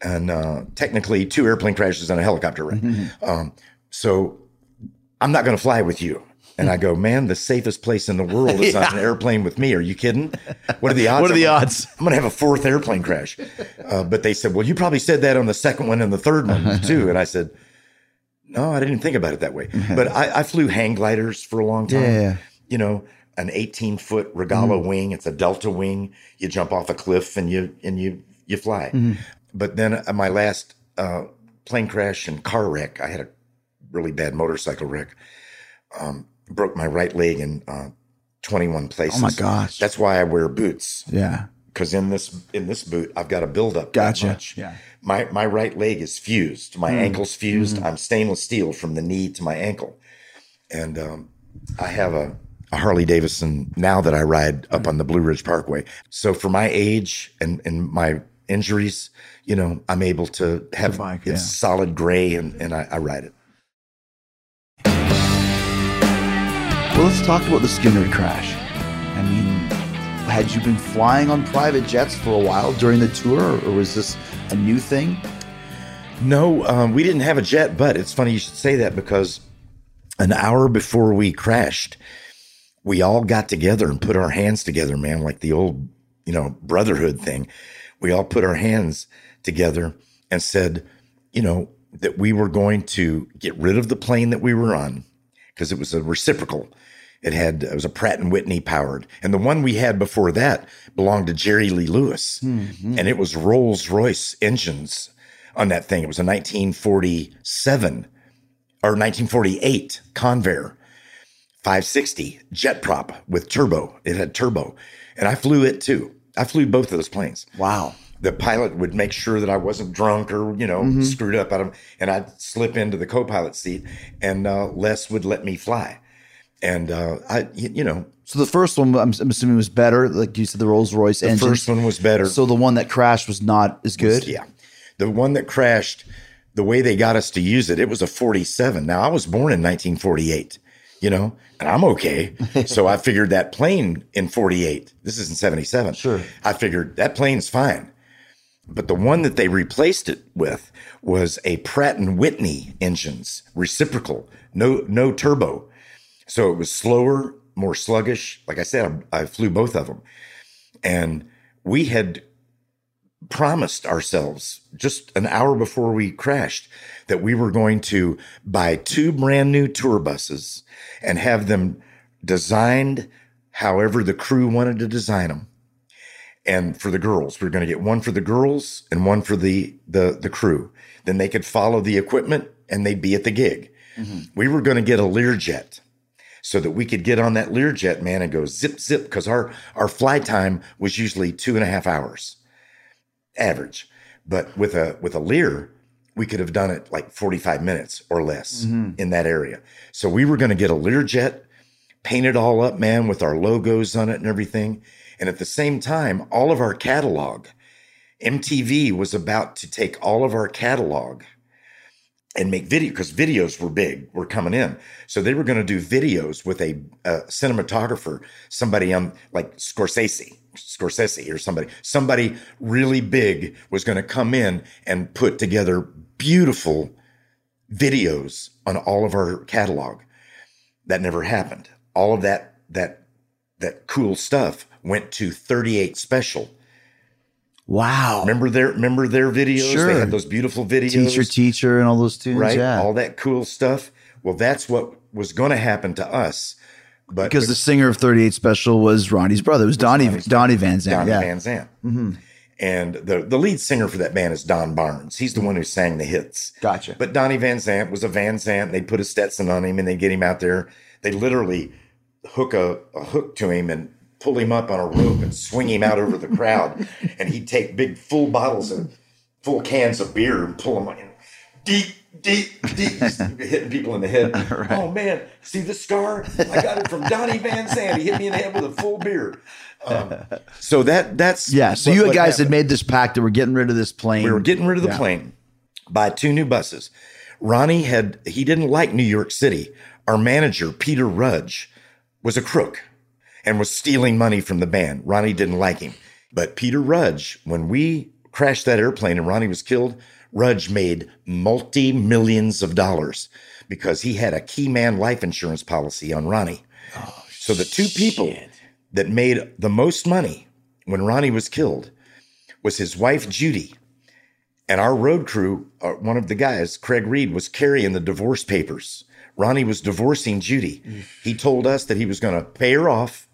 Speaker 3: And uh, technically two airplane crashes and a helicopter wreck. Um, so I'm not going to fly with you. And I go, man, the safest place in the world is <laughs> on an airplane with me. Are you kidding? What are the <laughs> odds?
Speaker 1: What are the
Speaker 3: I'm-
Speaker 1: odds?
Speaker 3: I'm going to have a fourth airplane crash. <laughs> Uh, but they said, well, you probably said that on the second one and the third one too. And I said, no, I didn't think about it that way. But I, I flew hang gliders for a long time.
Speaker 1: Yeah, yeah.
Speaker 3: You know, an 18 foot Rogallo wing. It's a Delta wing. You jump off a cliff and you and you you fly. But then uh, my last uh, plane crash and car wreck, I had a really bad motorcycle wreck. Um, broke my right leg in uh, 21 places.
Speaker 1: Oh my gosh.
Speaker 3: That's why I wear boots
Speaker 1: Yeah.
Speaker 3: because in this in this boot I've got a buildup.
Speaker 1: Gotcha. Yeah.
Speaker 3: My my right leg is fused. My ankle's fused. I'm stainless steel from the knee to my ankle, and um, I have a, a Harley Davidson now that I ride up on the Blue Ridge Parkway. So for my age and and my injuries, you know, I'm able to have
Speaker 1: bike,
Speaker 3: it's
Speaker 1: yeah.
Speaker 3: solid gray and and I, I ride it.
Speaker 1: Well, let's talk about the Skynyrd crash. I mean, had you been flying on private jets for a while during the tour, or was this a new thing?
Speaker 3: No, um, we didn't have a jet, but it's funny you should say that because an hour before we crashed, we all got together and put our hands together, man, like the old, you know, brotherhood thing. We all put our hands together and said, you know, that we were going to get rid of the plane that we were on because it was a reciprocal. It had it was a Pratt and Whitney powered, and the one we had before that belonged to Jerry Lee Lewis, mm-hmm. and it was Rolls Royce engines on that thing. It was a 1947 or 1948 Convair 560 jet prop with turbo. It had turbo, and I flew it too. I flew both of those planes
Speaker 1: Wow.
Speaker 3: the pilot would make sure that I wasn't drunk or you know screwed up out of, and I'd slip into the co-pilot seat, and uh, Les would let me fly, and uh, I, you know,
Speaker 1: So the first one, I'm, I'm assuming, was better. Like you said, the Rolls Royce engine.
Speaker 3: the
Speaker 1: engine.
Speaker 3: first one was better.
Speaker 1: So the one that crashed was not as good.
Speaker 3: Yeah, the one that crashed, the way they got us to use it, it was a 47. Now I was born in 1948, you know, and I'm okay. <laughs> so I figured that plane in 48. This is in 77.
Speaker 1: Sure.
Speaker 3: I figured that plane's fine. But the one that they replaced it with was a Pratt and Whitney engines, reciprocal, no no turbo. So it was slower, more sluggish. Like I said, I, I flew both of them, and we had promised ourselves just an hour before we crashed that we were going to buy two brand new tour buses and have them designed however the crew wanted to design them and for the girls we were going to get one for the girls and one for the the the crew. Then they could follow the equipment and they'd be at the gig. Mm-hmm. We were going to get a learjet so that we could get on that learjet man and go zip zip because our our flight time was usually two and a half hours average. But with a with a lear we could have done it like 45 minutes or less mm-hmm. in that area so we were going to get a learjet paint it all up, man, with our logos on it and everything. And at the same time, all of our catalog MTV was about to take all of our catalog and make video because videos were big, were coming in. So they were going to do videos with a, a cinematographer, somebody on like Scorsese, Scorsese or somebody, somebody really big was going to come in and put together beautiful videos on all of our catalog. That never happened. All of that that that cool stuff went to 38 special.
Speaker 1: Wow.
Speaker 3: Remember their remember their videos?
Speaker 1: Sure.
Speaker 3: They had those beautiful videos.
Speaker 1: Teacher, teacher, and all those tunes.
Speaker 3: right?
Speaker 1: Yeah.
Speaker 3: All that cool stuff. Well, that's what was going to happen to us. But
Speaker 1: because the singer of 38 Special was Ronnie's brother. It was Donnie,
Speaker 3: Ronnie's
Speaker 1: Donnie Van Zant.
Speaker 3: Donnie
Speaker 1: yeah.
Speaker 3: Van Zant. Mm-hmm. And the, the lead singer for that band is Don Barnes. He's the mm-hmm. one who sang the hits.
Speaker 1: Gotcha.
Speaker 3: But Donnie Van Zant was a Van Zant. They'd put a Stetson on him and they'd get him out there. They literally hook a, a hook to him and pull him up on a rope and swing him out over the crowd. <laughs> And he'd take big full bottles of full cans of beer and pull them in deep, deep, deep, <laughs> hitting people in the head. <laughs> Oh man, see the scar? I got it from Donnie Van Zant. He hit me in the head with a full beer. Um, <laughs> so that that's
Speaker 1: yeah. So
Speaker 3: what-
Speaker 1: you
Speaker 3: what
Speaker 1: guys had made this pact that we're getting rid of this plane.
Speaker 3: We were getting rid of the
Speaker 1: Yeah.
Speaker 3: plane. Buy two new buses. Ronnie had he didn't like New York City. Our manager Peter Rudge was a crook and was stealing money from the band. Ronnie didn't like him. But Peter Rudge, when we crashed that airplane and Ronnie was killed, Rudge made multi millions of dollars because he had a key man life insurance policy on Ronnie. so the two people that made the most money when Ronnie was killed was his wife Judy and our road crew, uh, one of the guys, Craig Reed, was carrying the divorce papers. Ronnie was divorcing Judy. He told us that he was going to pay her off,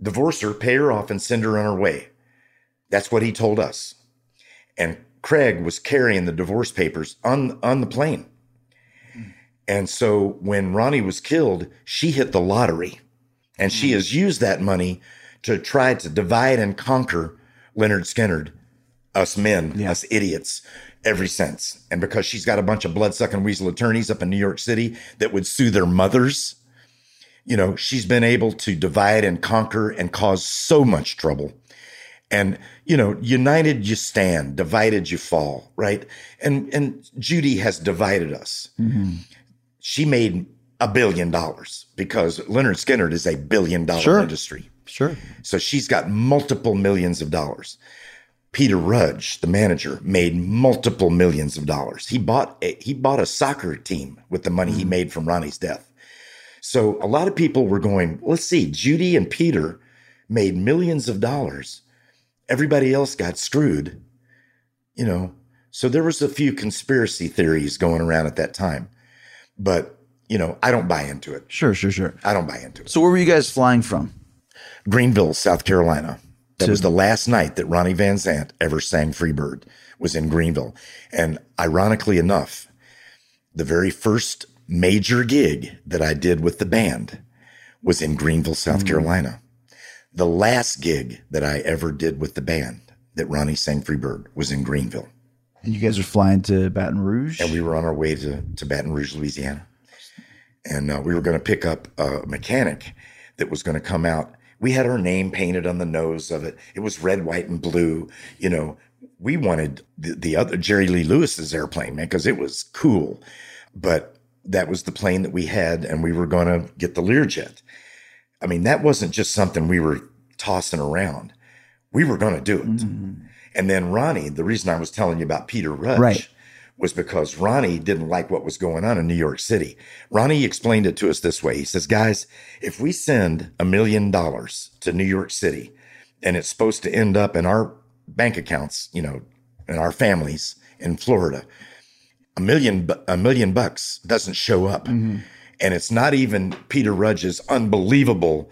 Speaker 3: divorce her, pay her off, and send her on her way. That's what he told us. And Craig was carrying the divorce papers on, on the plane. Hmm. And so when Ronnie was killed, she hit the lottery. And she hmm. has used that money to try to divide and conquer Lynyrd Skynyrd us men, us idiots, every since. And because she's got a bunch of blood sucking weasel attorneys up in New York City that would sue their mothers, you know, she's been able to divide and conquer and cause so much trouble. And, you know, united you stand, divided you fall, right? And and Judy has divided us. Mm-hmm. She made a billion dollars because Lynyrd Skynyrd is a billion dollar
Speaker 1: Sure.
Speaker 3: industry.
Speaker 1: Sure.
Speaker 3: So she's got multiple millions of dollars. Peter Rudge, the manager, made multiple millions of dollars. He bought a, he bought a soccer team with the money he mm-hmm. made from Ronnie's death. So a lot of people were going, let's see, Judy and Peter made millions of dollars. Everybody else got screwed. You know, so there was a few conspiracy theories going around at that time. But, you know, I don't buy into it.
Speaker 1: Sure. Sure. Sure.
Speaker 3: I don't buy into it.
Speaker 1: So where were you guys flying from?
Speaker 3: Greenville, South Carolina. That
Speaker 1: To-
Speaker 3: was the last night that Ronnie Van Zant ever sang Freebird was in Greenville. And ironically enough, the very first major gig that I did with the band was in Greenville, South hmm. Carolina. The last gig that I ever did with the band that Ronnie sang Freebird was in Greenville.
Speaker 1: And you guys were flying to Baton Rouge.
Speaker 3: And we were on our way to, to Baton Rouge, Louisiana. And uh, we were going to pick up a mechanic that was going to come out. We had our name painted on the nose of it. It was red, white, and blue. You know, we wanted the, the other Jerry Lee Lewis's airplane, man, because it was cool. But that was the plane that we had, and we were going to get the Learjet. I mean, that wasn't just something we were tossing around. We were going to do it. Mm-hmm. And then Ronnie, the reason I was telling you about Peter Rudge
Speaker 1: Right.
Speaker 3: was because Ronnie didn't like what was going on in New York City. Ronnie explained it to us this way. He says, guys, if we send a million dollars to New York City and it's supposed to end up in our bank accounts, you know, in our families in Florida, a million, a million bucks doesn't show up. Mm-hmm. And it's not even Peter Rudge's unbelievable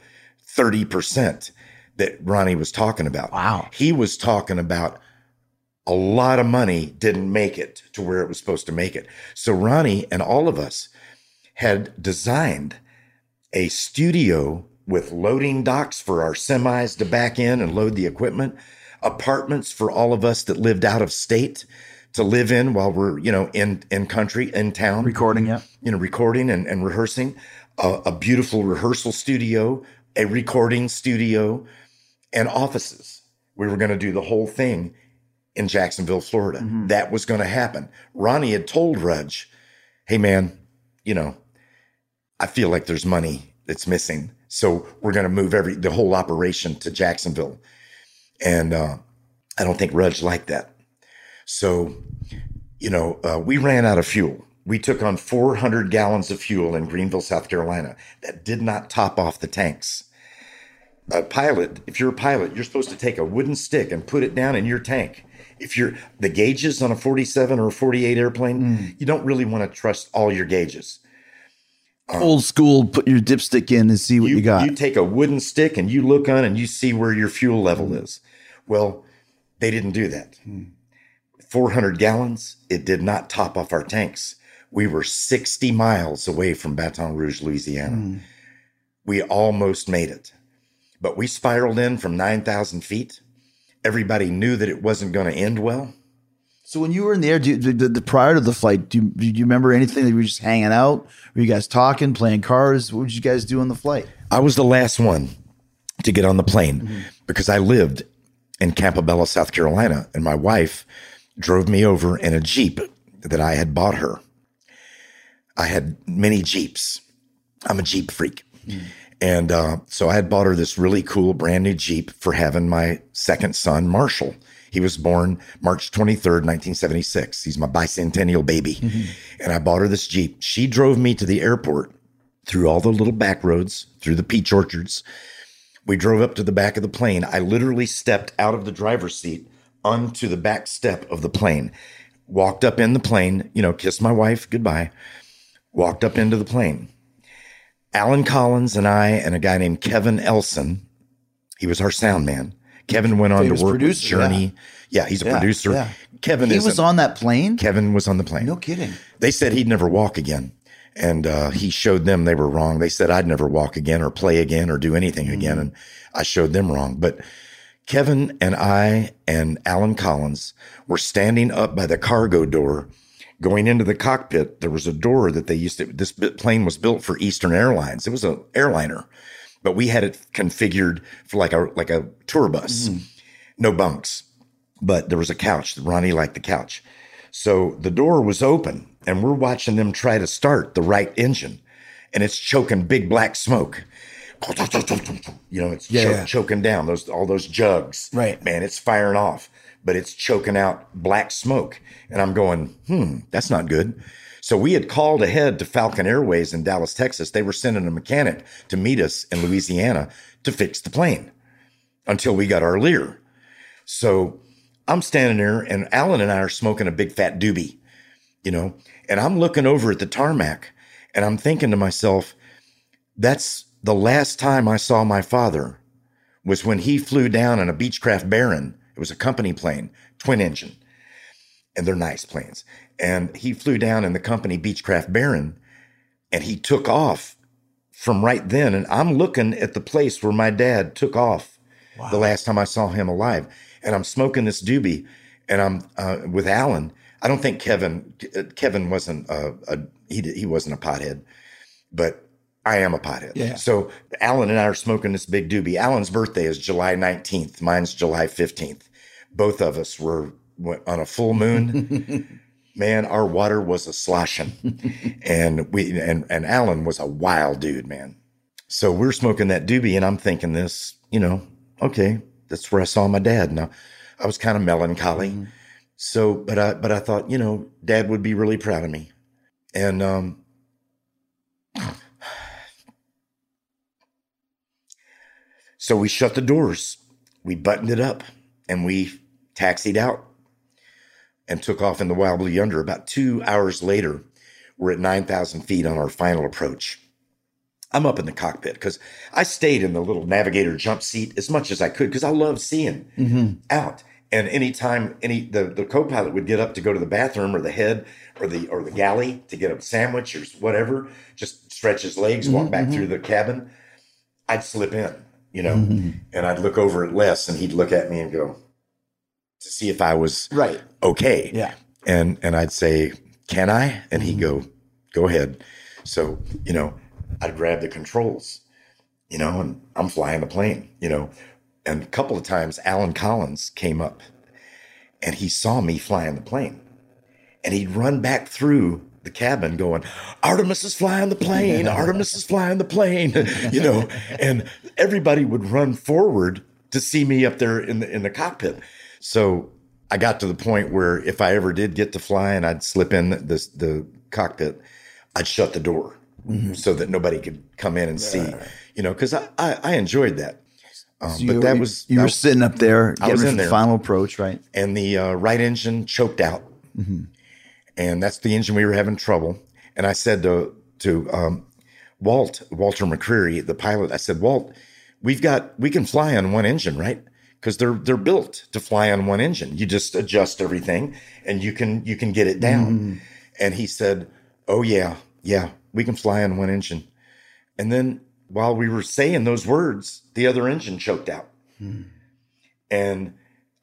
Speaker 3: 30% that Ronnie was talking about.
Speaker 1: Wow.
Speaker 3: He was talking about a lot of money didn't make it to where it was supposed to make it. So Ronnie and all of us had designed a studio with loading docks for our semis to back in and load the equipment, apartments for all of us that lived out of state to live in while we're, you know, in in country, in town
Speaker 1: recording. Yeah.
Speaker 3: you know, recording and, and rehearsing, a, a beautiful rehearsal studio, a recording studio, and offices. We were going to do the whole thing in Jacksonville, Florida. That was going to happen. Ronnie had told Rudge, hey, man, you know, I feel like there's money that's missing. So we're going to move every, the whole operation to Jacksonville. And uh, I don't think Rudge liked that. So, you know, uh, we ran out of fuel. We took on 400 gallons of fuel in Greenville, South Carolina. That did not top off the tanks. A pilot, if you're a pilot, you're supposed to take a wooden stick and put it down in your tank. If you're the gauges on a 47 or a 48 airplane, hmm. you don't really want to trust all your gauges.
Speaker 1: Um, Old school, put your dipstick in and see what you, got.
Speaker 3: You take a wooden stick and you look on and you see where your fuel level hmm. is. Well, they didn't do that. Hmm. 400 gallons, it did not top off our tanks. We were 60 miles away from Baton Rouge, Louisiana. Hmm. We almost made it, but we spiraled in from 9,000 feet. Everybody knew that it wasn't going to end well.
Speaker 1: so when you were in the air, do prior to the flight, do you, do you remember anything? That you were just hanging out? Were you guys talking, playing cards? What did you guys do on the flight?
Speaker 3: I was the last one to get on the plane mm-hmm. because I lived in Campobello, South Carolina, and my wife drove me over in a Jeep that I had bought her. I had many Jeeps. I'm a Jeep freak. And uh, so I had bought her this really cool brand new Jeep for having my second son, Marshall. He was born March 23rd, 1976. He's my bicentennial baby. And I bought her this Jeep. She drove me to the airport through all the little back roads, through the peach orchards. We drove up to the back of the plane. I literally stepped out of the driver's seat onto the back step of the plane, walked up in the plane, you know, kissed my wife goodbye, walked up into the plane. Allen Collins and I, and a guy named Kevin Elson, he was our sound man. Kevin went on
Speaker 1: Famous
Speaker 3: to work
Speaker 1: producer,
Speaker 3: with Journey. Yeah, he's a
Speaker 1: Yeah,
Speaker 3: producer.
Speaker 1: yeah.
Speaker 3: Kevin
Speaker 1: He
Speaker 3: is
Speaker 1: was on that plane.
Speaker 3: Kevin was on the plane.
Speaker 1: No kidding.
Speaker 3: They said he'd never walk again. And uh, he showed them they were wrong. They said I'd never walk again or play again or do anything again. And I showed them wrong. But Kevin and I and Allen Collins were standing up by the cargo door going into the cockpit. There was a door that they used to, this plane was built for Eastern Airlines. It was an airliner, but we had it configured for like a, like a tour bus, mm-hmm. no bunks, but there was a couch. Ronnie liked the couch. So the door was open and we're watching them try to start the right engine and it's choking big black smoke. <laughs> You know, it's
Speaker 1: Yeah,
Speaker 3: cho-
Speaker 1: yeah.
Speaker 3: choking down those all those jugs.
Speaker 1: Right.
Speaker 3: Man, it's firing off, but it's choking out black smoke. And I'm going, hmm, that's not good. So we had called ahead to Falcon Airways in Dallas, Texas. They were sending a mechanic to meet us in Louisiana to fix the plane until we got our Lear. So I'm standing there and Allen and I are smoking a big fat doobie, you know, and I'm looking over at the tarmac and I'm thinking to myself, that's the last time I saw my father was when he flew down in a Beechcraft Baron. It was a company plane, twin engine, and they're nice planes. And he flew down in the company Beechcraft Baron and he took off from right then. And I'm looking at the place where my dad took off the last time I saw him alive. And I'm smoking this doobie and I'm uh, with Allen. I don't think Kevin, Kevin wasn't a, a he, he wasn't a pothead, but I am a pothead.
Speaker 1: Yeah.
Speaker 3: So Allen and I are smoking this big doobie. Allen's birthday is July 19th. Mine's July 15th. Both of us were went on a full moon. <laughs> man, our water was a sloshing. and we and and Allen was a wild dude, man. So we're smoking that doobie, and I'm thinking this, you know, okay, that's where I saw my dad. Now I was kind of melancholy. So, but I but I thought, you know, dad would be really proud of me. And um so we shut the doors, we buttoned it up, and we taxied out and took off in the Wild Blue Yonder. About two hours later, we're at 9,000 feet on our final approach. I'm up in the cockpit because I stayed in the little navigator jump seat as much as I could because I love seeing mm-hmm. out. And anytime any the, the co-pilot would get up to go to the bathroom or the head or the or the galley to get a sandwich or whatever, just stretch his legs, walk mm-hmm, back mm-hmm. through the cabin, I'd slip in, you know, mm-hmm. and I'd look over at Les and he'd look at me and go to see if I was
Speaker 1: Right.
Speaker 3: okay.
Speaker 1: Yeah.
Speaker 3: And and I'd say, "Can I?" And he'd mm-hmm. go, "Go ahead." So you know, I'd grab the controls, you know, and I'm flying the plane, you know. And a couple of times, Allen Collins came up, and he saw me flying the plane. And he'd run back through the cabin going, Artimus is flying the plane, <laughs> Artimus is flying the plane, <laughs> you know, and everybody would run forward to see me up there in the in the cockpit. So I got to the point where if I ever did get to fly and I'd slip in the the cockpit, I'd shut the door mm-hmm. so that nobody could come in and see, you know, because I, I, I enjoyed that. Um,
Speaker 1: So
Speaker 3: but that was
Speaker 1: you were sitting up there, getting
Speaker 3: was in
Speaker 1: the
Speaker 3: there.
Speaker 1: final approach, right?
Speaker 3: and the uh, right engine choked out, and that's the engine we were having trouble. And I said to to um, Walt Walter McCreary, the pilot, I said, Walt, we've got we can fly on one engine, right? Because they're they're built to fly on one engine. You just adjust everything, and you can you can get it down. And he said, Oh yeah, yeah, we can fly on one engine. And then while we were saying those words, the other engine choked out. And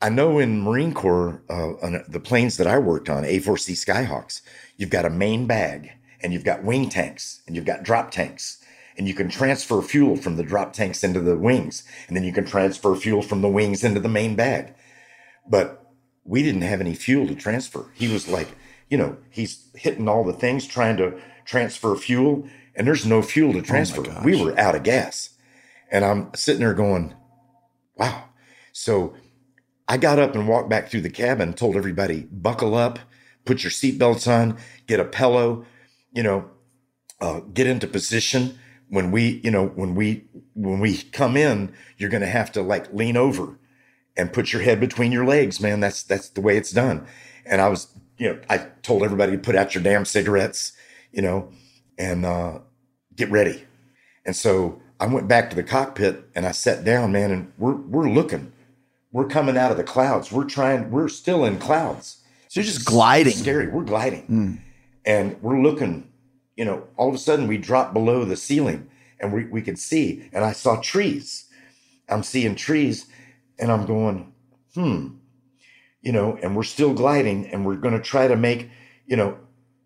Speaker 3: I know in Marine Corps, uh, on the planes that I worked on, A4C Skyhawks, you've got a main bag and you've got wing tanks and you've got drop tanks. And you can transfer fuel from the drop tanks into the wings. And then you can transfer fuel from the wings into the main bag. But we didn't have any fuel to transfer. He was like, you know, he's hitting all the things trying to transfer fuel, and there's no fuel to transfer. we were out of gas. And I'm sitting there going, wow. So I got up and walked back through the cabin, told everybody, buckle up, put your seatbelts on, get a pillow, you know, uh, get into position. When we, you know, when we when we come in, you're going to have to like lean over and put your head between your legs, man. That's that's the way it's done. And I was, you know, I told everybody to put out your damn cigarettes, you know, and uh, get ready. And so I went back to the cockpit and I sat down, man, and we're we're looking. We're coming out of the clouds. We're trying, we're still in clouds.
Speaker 1: So you're just gliding.
Speaker 3: Scary. We're gliding. And we're looking, you know, all of a sudden we drop below the ceiling and we, we could see. And I saw trees. I'm seeing trees and I'm going, hmm, you know, and we're still gliding and we're going to try to make, you know,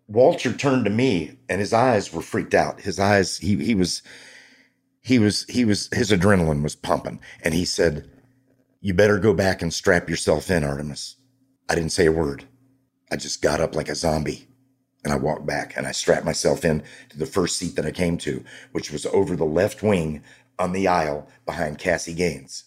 Speaker 3: Walter turned to me and his eyes were freaked out. His eyes, he, he was, he was, he was, his adrenaline was pumping. And he said, You better go back and strap yourself in, Artimus. I didn't say a word. I just got up like a zombie and I walked back and I strapped myself in to the first seat that I came to, which was over the left wing on the aisle behind Cassie Gaines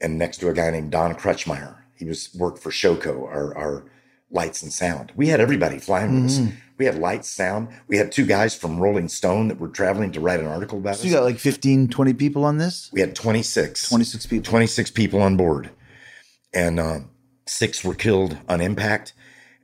Speaker 3: and next to a guy named Don Kretschmeyer. He was worked for Showco, our, our lights and sound. We had everybody flying with us. We had lights, sound. We had two guys from Rolling Stone that were traveling to write an article about
Speaker 1: So
Speaker 3: us.
Speaker 1: you got like 15, 20 people on this?
Speaker 3: we had 26.
Speaker 1: 26 people.
Speaker 3: 26 people on board, and uh, six were killed on impact,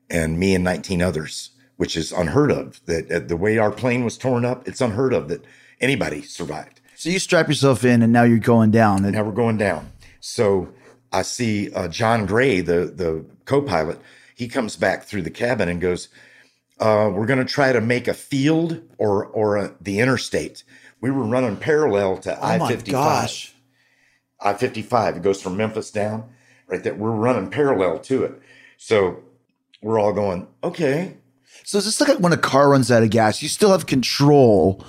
Speaker 3: and me and 19 others, which is unheard of. That uh, the way our plane was torn up, it's unheard of that anybody survived.
Speaker 1: So you strap yourself in and now you're going down. And
Speaker 3: Now we're going down. So I see uh, John Gray, the the co-pilot. He comes back through the cabin and goes, uh, "We're going to try to make a field or or a, the interstate." We were running parallel to
Speaker 1: oh
Speaker 3: I fifty I 55. It goes from Memphis down right there. We're running parallel to it. So we're all going, okay.
Speaker 1: So it's just like when a car runs out of gas, you still have control,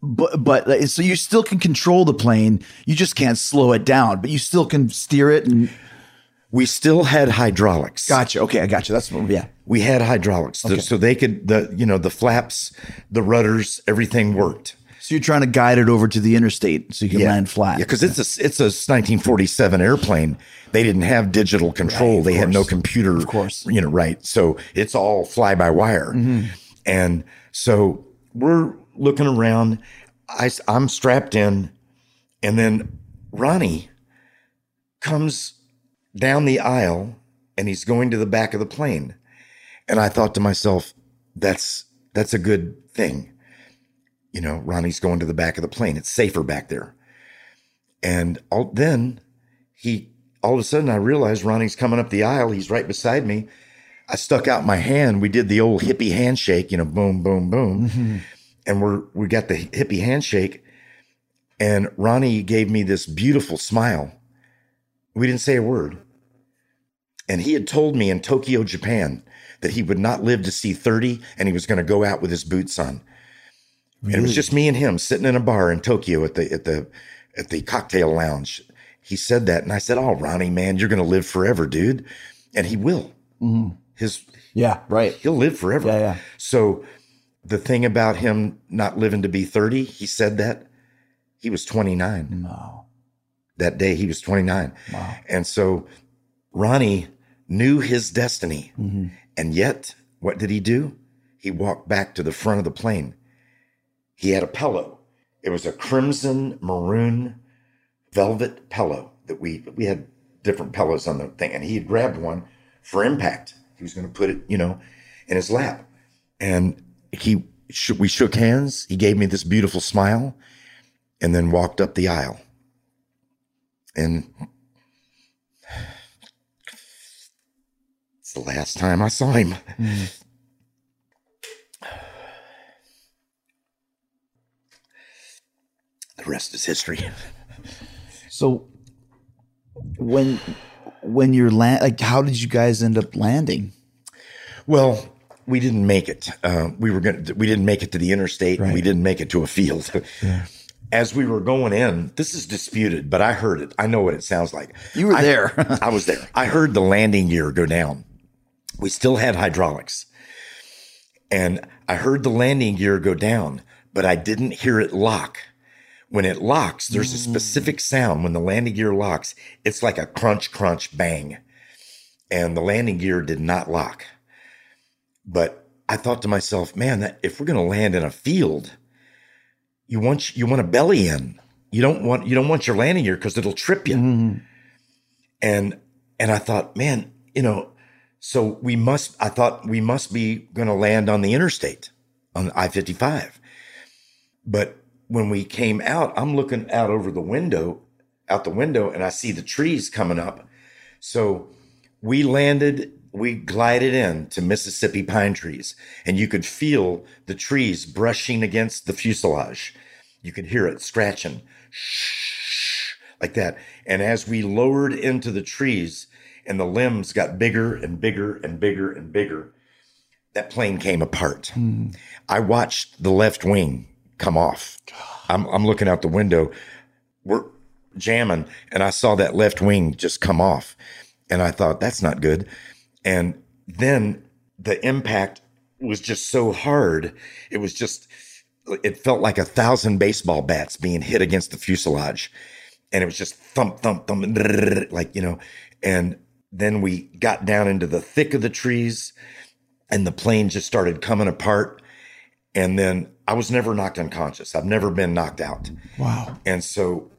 Speaker 1: but but so you still can control the plane. You just can't slow it down, but you still can steer it. And
Speaker 3: We still had hydraulics.
Speaker 1: gotcha. Okay, I got you. That's yeah.
Speaker 3: We had hydraulics. So- So they could, the, you know, the flaps, the rudders, everything worked.
Speaker 1: So you're trying to guide it over to the interstate so you can land flat.
Speaker 3: Yeah, because it's a it's a 1947 airplane. They didn't have digital control. they had no computer. Of
Speaker 1: course.
Speaker 3: you know, right? So it's all fly by wire. Mm-hmm. And so we're looking around. I, I'm strapped in, and then Ronnie comes down the aisle, and he's going to the back of the plane. And I thought to myself, that's that's a good thing you know, Ronnie's going to the back of the plane. It's safer back there. And all, then he, all of a sudden, I realized Ronnie's coming up the aisle. He's right beside me. I stuck out my hand. We did the old hippie handshake, you know, boom, boom, boom. Mm-hmm. And we're, we got the hippie handshake. And Ronnie gave me this beautiful smile. We didn't say a word. And he had told me in Tokyo, Japan, that he would not live to see 30 and he was going to go out with his boots on. And it was just me and him sitting in a bar in Tokyo at the at the at the cocktail lounge. He said that, and I said, "Oh, Ronnie, man, you're gonna live forever, dude." and he will. Mm-hmm. His
Speaker 1: Yeah, right.
Speaker 3: he'll live forever.
Speaker 1: Yeah, yeah.
Speaker 3: So the thing about him not living to be 30, he said that he was 29.
Speaker 1: Wow.
Speaker 3: That day he was 29.
Speaker 1: Wow.
Speaker 3: And so Ronnie knew his destiny.
Speaker 1: Mm-hmm.
Speaker 3: And yet, what did he do? He walked back to the front of the plane. He had a pillow. It was a crimson maroon velvet pillow that we we had different pillows on the thing, and he had grabbed one for impact. He was going to put it, you know, in his lap, and he we shook hands. He gave me this beautiful smile, and then walked up the aisle. And it's the last time I saw him. The rest is history.
Speaker 1: So when when you're land, like, how did you guys end up landing?
Speaker 3: Well, we didn't make it. Uh, we were to We didn't make it to the interstate. and We didn't make it to a field. As we were going in, this is disputed, but I heard it. I know what it sounds like.
Speaker 1: You were
Speaker 3: I-
Speaker 1: there. <laughs>
Speaker 3: I was there. I heard the landing gear go down. We still had hydraulics, and I heard the landing gear go down, but I didn't hear it lock. When it locks, there's a specific sound. When the landing gear locks, it's like a crunch, crunch, bang. And the landing gear did not lock. But I thought to myself, man, that if we're going to land in a field, you want you want a belly in. You don't want you don't want your landing gear because it'll trip you. Mm-hmm. And and I thought, man, you know, so we must. I thought we must be going to land on the interstate on I fifty five. But when we came out, I'm looking out over the window, out the window, and I see the trees coming up. So we landed, we glided in to Mississippi pine trees, and you could feel the trees brushing against the fuselage. You could hear it scratching, shh, like that. And as we lowered into the trees and the limbs got bigger and bigger and bigger and bigger, that plane came apart. Hmm. I watched the left wing come off. <sighs> I'm, I'm looking out the window. We're jamming, and I saw that left wing just come off. And I thought, that's not good. And then the impact was just so hard. It was just, it felt like a thousand baseball bats being hit against the fuselage. And it was just thump, thump, thump, like, you know. And then we got down into the thick of the trees, and the plane just started coming apart. And then I was never knocked unconscious. I've never been knocked out.
Speaker 1: Wow.
Speaker 3: And so,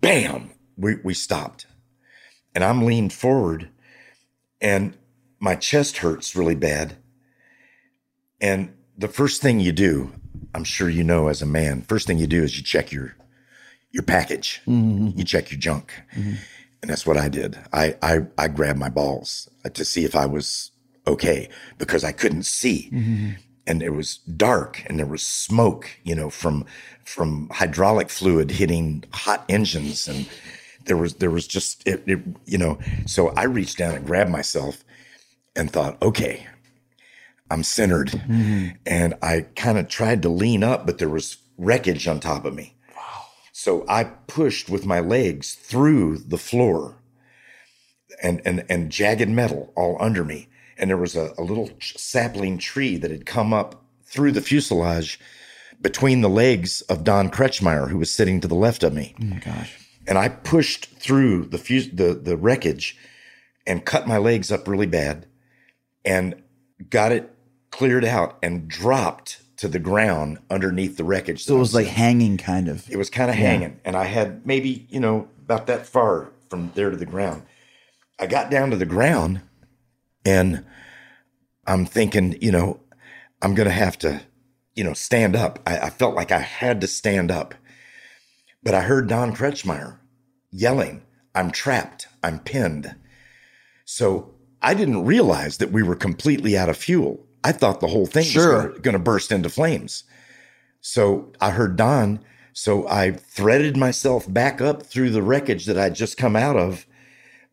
Speaker 3: bam, we, we stopped. And I'm leaned forward and my chest hurts really bad. And the first thing you do, I'm sure you know as a man, first thing you do is you check your your package. Mm-hmm. You check your junk. And that's what I did. I, I I grabbed my balls to see if I was okay because I couldn't see mm-hmm. and it was dark and there was smoke you know from from hydraulic fluid hitting hot engines and there was there was just it, it you know so i reached down and grabbed myself and thought okay i'm centered. Mm-hmm. And i kind of tried to lean up but there was wreckage on top of me. So i pushed with my legs through the floor and and and jagged metal all under me. And there was a, a little sapling tree that had come up through the fuselage between the legs of Don Kretschmeyer, who was sitting to the left of me.
Speaker 1: Oh my gosh.
Speaker 3: And I pushed through the the the wreckage and cut my legs up really bad and got it cleared out and dropped to the ground underneath the wreckage.
Speaker 1: So it was like hanging kind of.
Speaker 3: It was kind of hanging, and I had maybe you know about that far from there to the ground. I got down to the ground, and I'm thinking, you know, I'm gonna have to, you know, stand up. I, I felt like I had to stand up, but I heard Don Kretschmeyer yelling, "I'm trapped! I'm pinned!" So I didn't realize that we were completely out of fuel. I thought the whole thing
Speaker 1: Sure.
Speaker 3: was going to burst into flames. So I heard Don. So I threaded myself back up through the wreckage that I'd just come out of,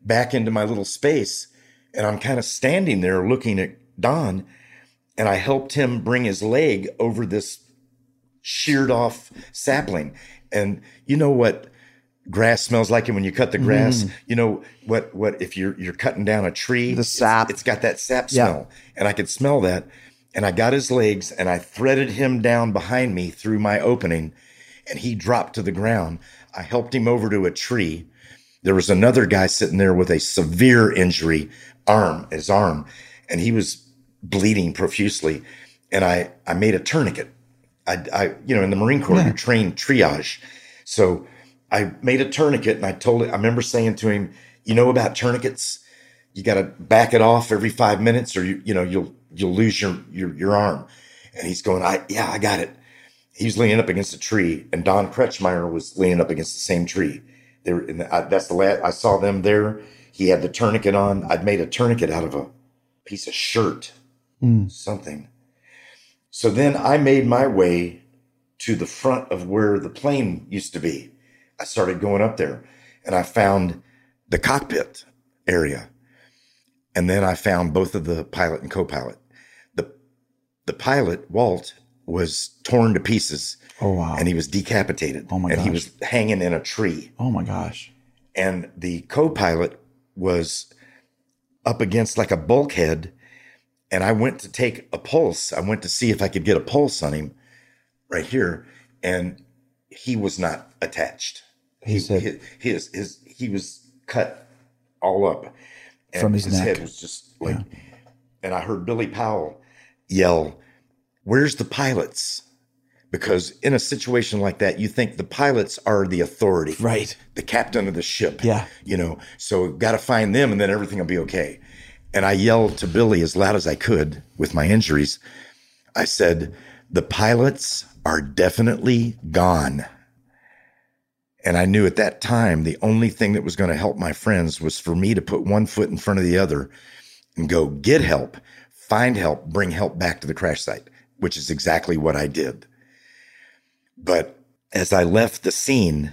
Speaker 3: back into my little space. And I'm kind of standing there looking at Don. And I helped him bring his leg over this sheared off sapling. And you know what grass smells like it when you cut the grass. Mm. You know what? What if you're you're cutting down a tree?
Speaker 1: The
Speaker 3: it's-
Speaker 1: sap.
Speaker 3: it's got that sap
Speaker 1: Yeah.
Speaker 3: smell, and I could smell that. And I got his legs and I threaded him down behind me through my opening, and he dropped to the ground. I helped him over to a tree. There was another guy sitting there with a severe injury, arm, his arm, and he was bleeding profusely. And I, I made a tourniquet. I, I, you know, in the Marine Corps, you train triage. So I made a tourniquet and I told it, I remember saying to him, you know about tourniquets? You got to back it off every five minutes or you, you know, you'll, you'll lose your, your, your arm. And he's going, I, yeah, I got it. He was leaning up against a tree and Don Kretschmeyer was leaning up against the same tree. They were in I, that's the last I saw them there. He had the tourniquet on. I'd made a tourniquet out of a piece of shirt, hmm. something. So then I made my way to the front of where the plane used to be. I started going up there and I found the cockpit area. And then I found both of the pilot and co-pilot. The the pilot, Walt, was torn to pieces
Speaker 1: Oh wow.
Speaker 3: and he was decapitated.
Speaker 1: Oh, my
Speaker 3: And he was hanging in a tree.
Speaker 1: oh my gosh.
Speaker 3: And the co-pilot was up against like a bulkhead. And I went to take a pulse. I went to see if I could get a pulse on him right here. And he was not attached.
Speaker 1: He said-
Speaker 3: his, his, his he was cut all up. And
Speaker 1: From his
Speaker 3: his
Speaker 1: neck.
Speaker 3: head was just like and I heard Billy Powell yell, Where's the pilots? Because in a situation like that, you think the pilots are the authority,
Speaker 1: Right.
Speaker 3: the captain of the ship.
Speaker 1: Yeah.
Speaker 3: You know, so got to find them and then everything will be okay. And I yelled to Billy as loud as I could with my injuries. I said, The pilots are definitely gone. And I knew at that time the only thing that was going to help my friends was for me to put one foot in front of the other and go get help, find help, bring help back to the crash site, which is exactly what I did. But as I left the scene,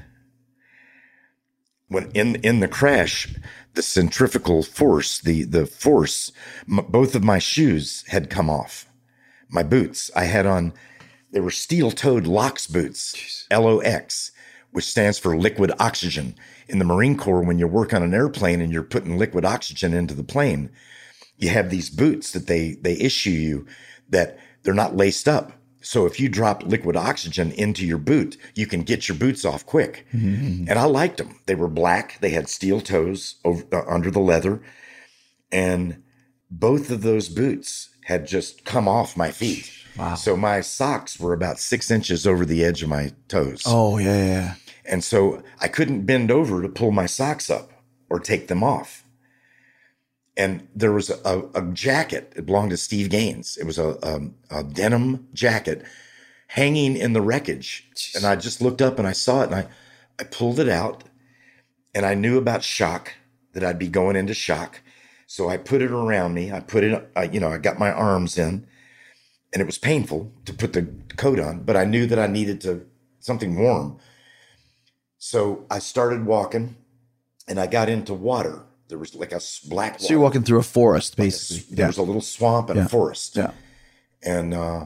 Speaker 3: when in in the crash, the centrifugal force, the the force, m- both of my shoes had come off. My boots, I had on, they were steel-toed LOX boots, L-O-X, which stands for liquid oxygen. In the Marine Corps, when you work on an airplane and you're putting liquid oxygen into the plane, you have these boots that they they issue you that they're not laced up. So if you drop liquid oxygen into your boot, you can get your boots off quick. And I liked them. They were black. They had steel toes over, uh, under the leather, and both of those boots had just come off my feet.
Speaker 1: Wow.
Speaker 3: So my socks were about six inches over the edge of my toes.
Speaker 1: Oh yeah, yeah.
Speaker 3: And so I couldn't bend over to pull my socks up or take them off. And there was a, a jacket. It belonged to Steve Gaines. It was a, a, a denim jacket hanging in the wreckage. And I just looked up and I saw it and I, I pulled it out and I knew about shock, that I'd be going into shock. So I put it around me. I put it, I, you know, I got my arms in and it was painful to put the coat on, but I knew that I needed to something warm. So I started walking and I got into water. There was like a black water.
Speaker 1: So you're walking through a forest,
Speaker 3: There
Speaker 1: basically. Yeah.
Speaker 3: was a little swamp and
Speaker 1: Yeah.
Speaker 3: a forest.
Speaker 1: yeah.
Speaker 3: And uh,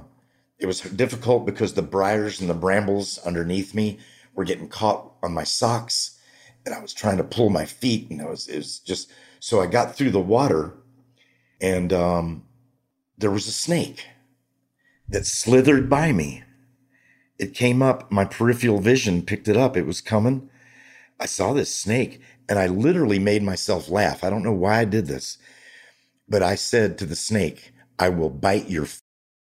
Speaker 3: it was difficult because the briars and the brambles underneath me were getting caught on my socks. And I was trying to pull my feet. And it was, it was just, so I got through the water and um, there was a snake that slithered by me. It came up, my peripheral vision picked it up. It was coming. I saw this snake and I literally made myself laugh. I don't know why I did this, but I said to the snake, I will bite your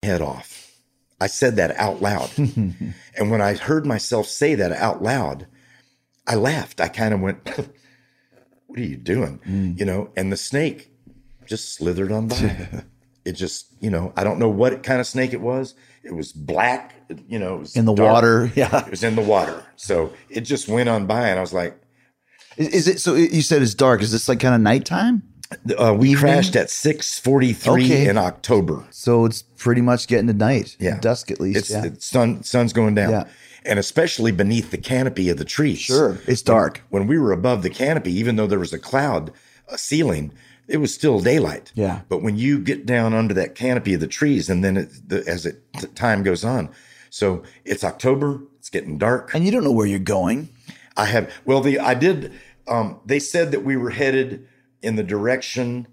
Speaker 3: head off. I said that out loud. <laughs> and when I heard myself say that out loud, I laughed. I kind of went, <laughs> What are you doing? Mm. You know, and the snake just slithered on by. <laughs> it just, you know, I don't know what kind of snake it was. It was black, you know, it was
Speaker 1: In the
Speaker 3: dark.
Speaker 1: water. <laughs> Yeah.
Speaker 3: It was in the water. So it just went on by, and I was like,
Speaker 1: Is, is it so? You said it's dark. Is this like kind of nighttime?
Speaker 3: uh, we crashed at 6:43
Speaker 1: Okay.
Speaker 3: in October.
Speaker 1: So it's pretty much getting to night.
Speaker 3: Yeah.
Speaker 1: Dusk at least.
Speaker 3: It's
Speaker 1: yeah.
Speaker 3: the sun sun's going down.
Speaker 1: Yeah.
Speaker 3: And especially beneath the canopy of the trees.
Speaker 1: Sure. It's dark.
Speaker 3: When we were above the canopy, even though there was a cloud, a ceiling, it was still daylight.
Speaker 1: Yeah.
Speaker 3: But when you get down under that canopy of the trees, and then it, the, as it t- time goes on, so it's October, it's getting dark.
Speaker 1: And you don't know where you're going.
Speaker 3: I have. Well, the I did. Um, they said that we were headed in the direction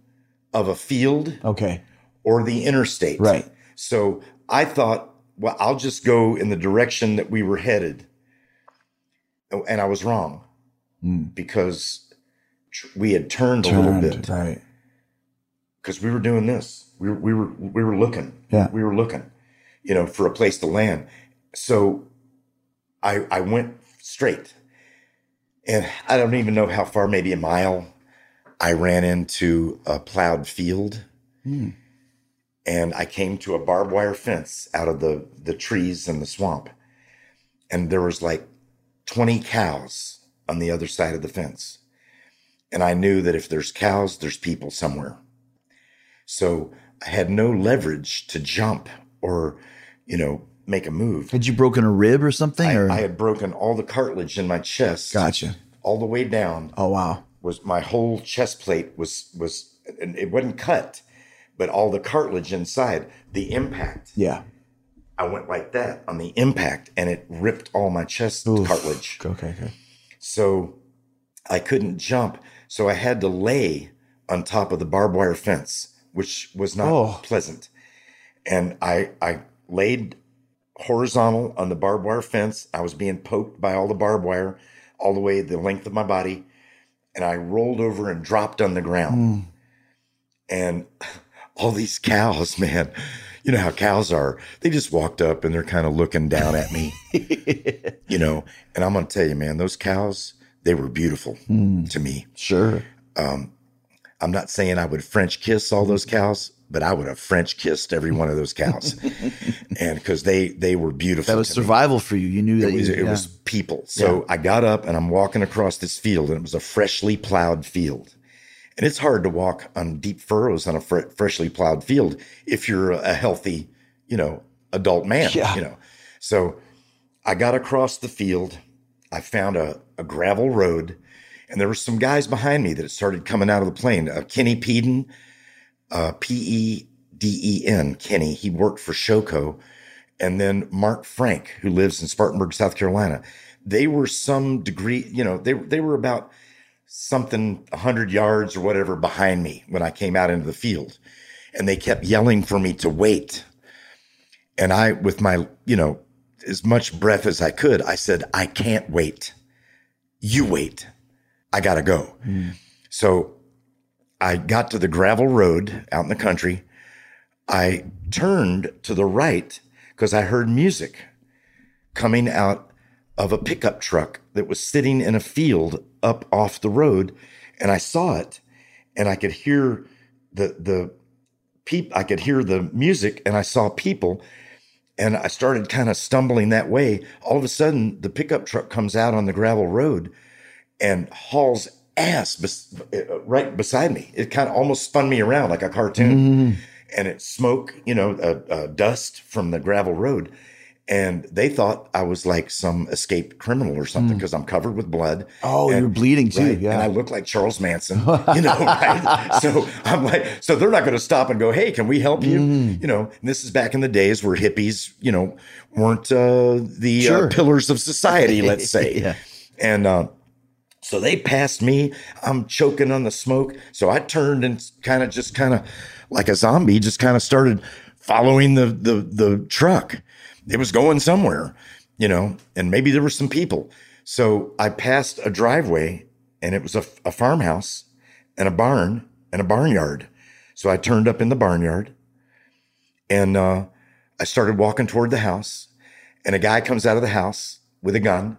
Speaker 3: of a field
Speaker 1: Okay.
Speaker 3: or the interstate.
Speaker 1: Right.
Speaker 3: So I thought, well, I'll just go in the direction that we were headed. Oh, And I was wrong because tr- we had turned, a little bit
Speaker 1: Right.
Speaker 3: because we were doing this. We were, we were, we were looking.
Speaker 1: Yeah.
Speaker 3: We were looking, you know, for a place to land. So I, I went straight and I don't even know how far, maybe a mile. I ran into a plowed field hmm. and I came to a barbed wire fence out of the, the trees and the swamp. And there was like 20 cows on the other side of the fence. And I knew that if there's cows, there's people somewhere. So I had no leverage to jump or, you know, make a move.
Speaker 1: Had you broken a rib or something?
Speaker 3: I,
Speaker 1: or
Speaker 3: I had broken all the cartilage in my chest.
Speaker 1: gotcha.
Speaker 3: All the way down
Speaker 1: Oh wow.
Speaker 3: was my whole chest plate was was and it wasn't cut, but all the cartilage inside, the impact.
Speaker 1: Yeah.
Speaker 3: I went like that on the impact and it ripped all my chest
Speaker 1: Oof.
Speaker 3: cartilage.
Speaker 1: Okay. Okay.
Speaker 3: So I couldn't jump. So I had to lay on top of the barbed wire fence, which was not
Speaker 1: Oh.
Speaker 3: pleasant. And I I laid horizontal on the barbed wire fence. I was being poked by all the barbed wire all the way the length of my body. And I rolled over and dropped on the ground. Hmm. And <laughs> all these cows, <laughs> man, you know how cows are. They just walked up and they're kind of looking down at me <laughs> you know and i'm gonna tell you man those cows they were beautiful hmm. to me
Speaker 1: Sure.
Speaker 3: Um, i'm not saying i would french kiss all those cows but i would have french kissed every one of those cows <laughs> and because they they were beautiful
Speaker 1: That was
Speaker 3: to me.
Speaker 1: survival for you. You knew that
Speaker 3: it was,
Speaker 1: you,
Speaker 3: it
Speaker 1: yeah.
Speaker 3: was people so i got up and i'm walking across this field and it was a freshly plowed field and it's hard to walk on deep furrows on a fre- freshly plowed field if you're a healthy you know adult man
Speaker 1: Yeah.
Speaker 3: you know so I got across the field. I found a, a gravel road, and there were some guys behind me that started coming out of the plane. Uh, Kenny Peden, uh, P E D E N, Kenny. He worked for Showco. And then Mark Frank, who lives in Spartanburg, South Carolina. They were some degree, you know, they, they were about something 100 yards or whatever behind me when I came out into the field. And they kept yelling for me to wait. And I, with my, you know, as much breath as I could, I said, I can't wait. You wait. I got to go. So I got to the gravel road out in the country. I turned to the right because I heard music coming out of a pickup truck that was sitting in a field up off the road. And I saw it and I could hear the, the, peep, I could hear the music and I saw people and I started kind of stumbling that way. All of a sudden, the pickup truck comes out on the gravel road and hauls ass bes- uh, right beside me. It kind of almost spun me around like a cartoon. And it smoke, you know, uh, uh, dust from the gravel road. And they thought I was like some escaped criminal or something because I'm covered with blood.
Speaker 1: Oh,
Speaker 3: And-
Speaker 1: you're bleeding too.
Speaker 3: Right.
Speaker 1: Yeah.
Speaker 3: And I look like Charles Manson, you know, <laughs> right? So I'm like, so they're not going to stop and go, hey, can we help you?
Speaker 1: Mm.
Speaker 3: You know, and this is back in the days where hippies, you know, weren't uh, the
Speaker 1: Sure.
Speaker 3: uh, pillars of society, let's <laughs> say.
Speaker 1: Yeah.
Speaker 3: And uh, so they passed me. I'm choking on the smoke. So I turned and kind of just kind of like a zombie, just kind of started following the, the, the truck. It was going somewhere, you know, and maybe there were some people. So I passed a driveway and it was a, a farmhouse and a barn and a barnyard. So I turned up in the barnyard and uh, I started walking toward the house. And a guy comes out of the house with a gun.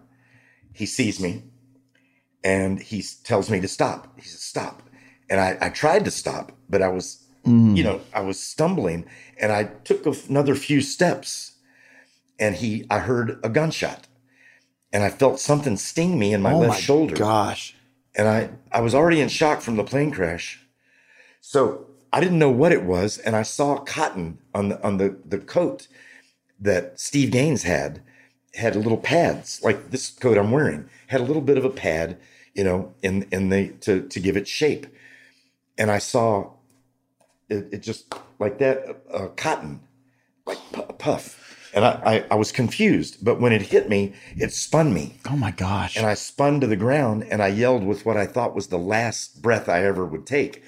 Speaker 3: He sees me and he tells me to stop. He says, stop. And I, I tried to stop, but I was, you know, I was stumbling and I took another few steps and he, I heard a gunshot and I felt something sting me in my
Speaker 1: oh
Speaker 3: left
Speaker 1: my
Speaker 3: shoulder
Speaker 1: gosh.
Speaker 3: and I, I was already in shock from the plane crash. So I didn't know what it was. And I saw cotton on the, on the, the coat that Steve Gaines had, had little pads, like this coat I'm wearing, had a little bit of a pad, you know, in, in the, to, to give it shape. And I saw it, it just like that, uh, cotton, like a puff. And I, I, I was confused, but when it hit me, it spun me.
Speaker 1: Oh my gosh.
Speaker 3: And I spun to the ground and I yelled with what I thought was the last breath I ever would take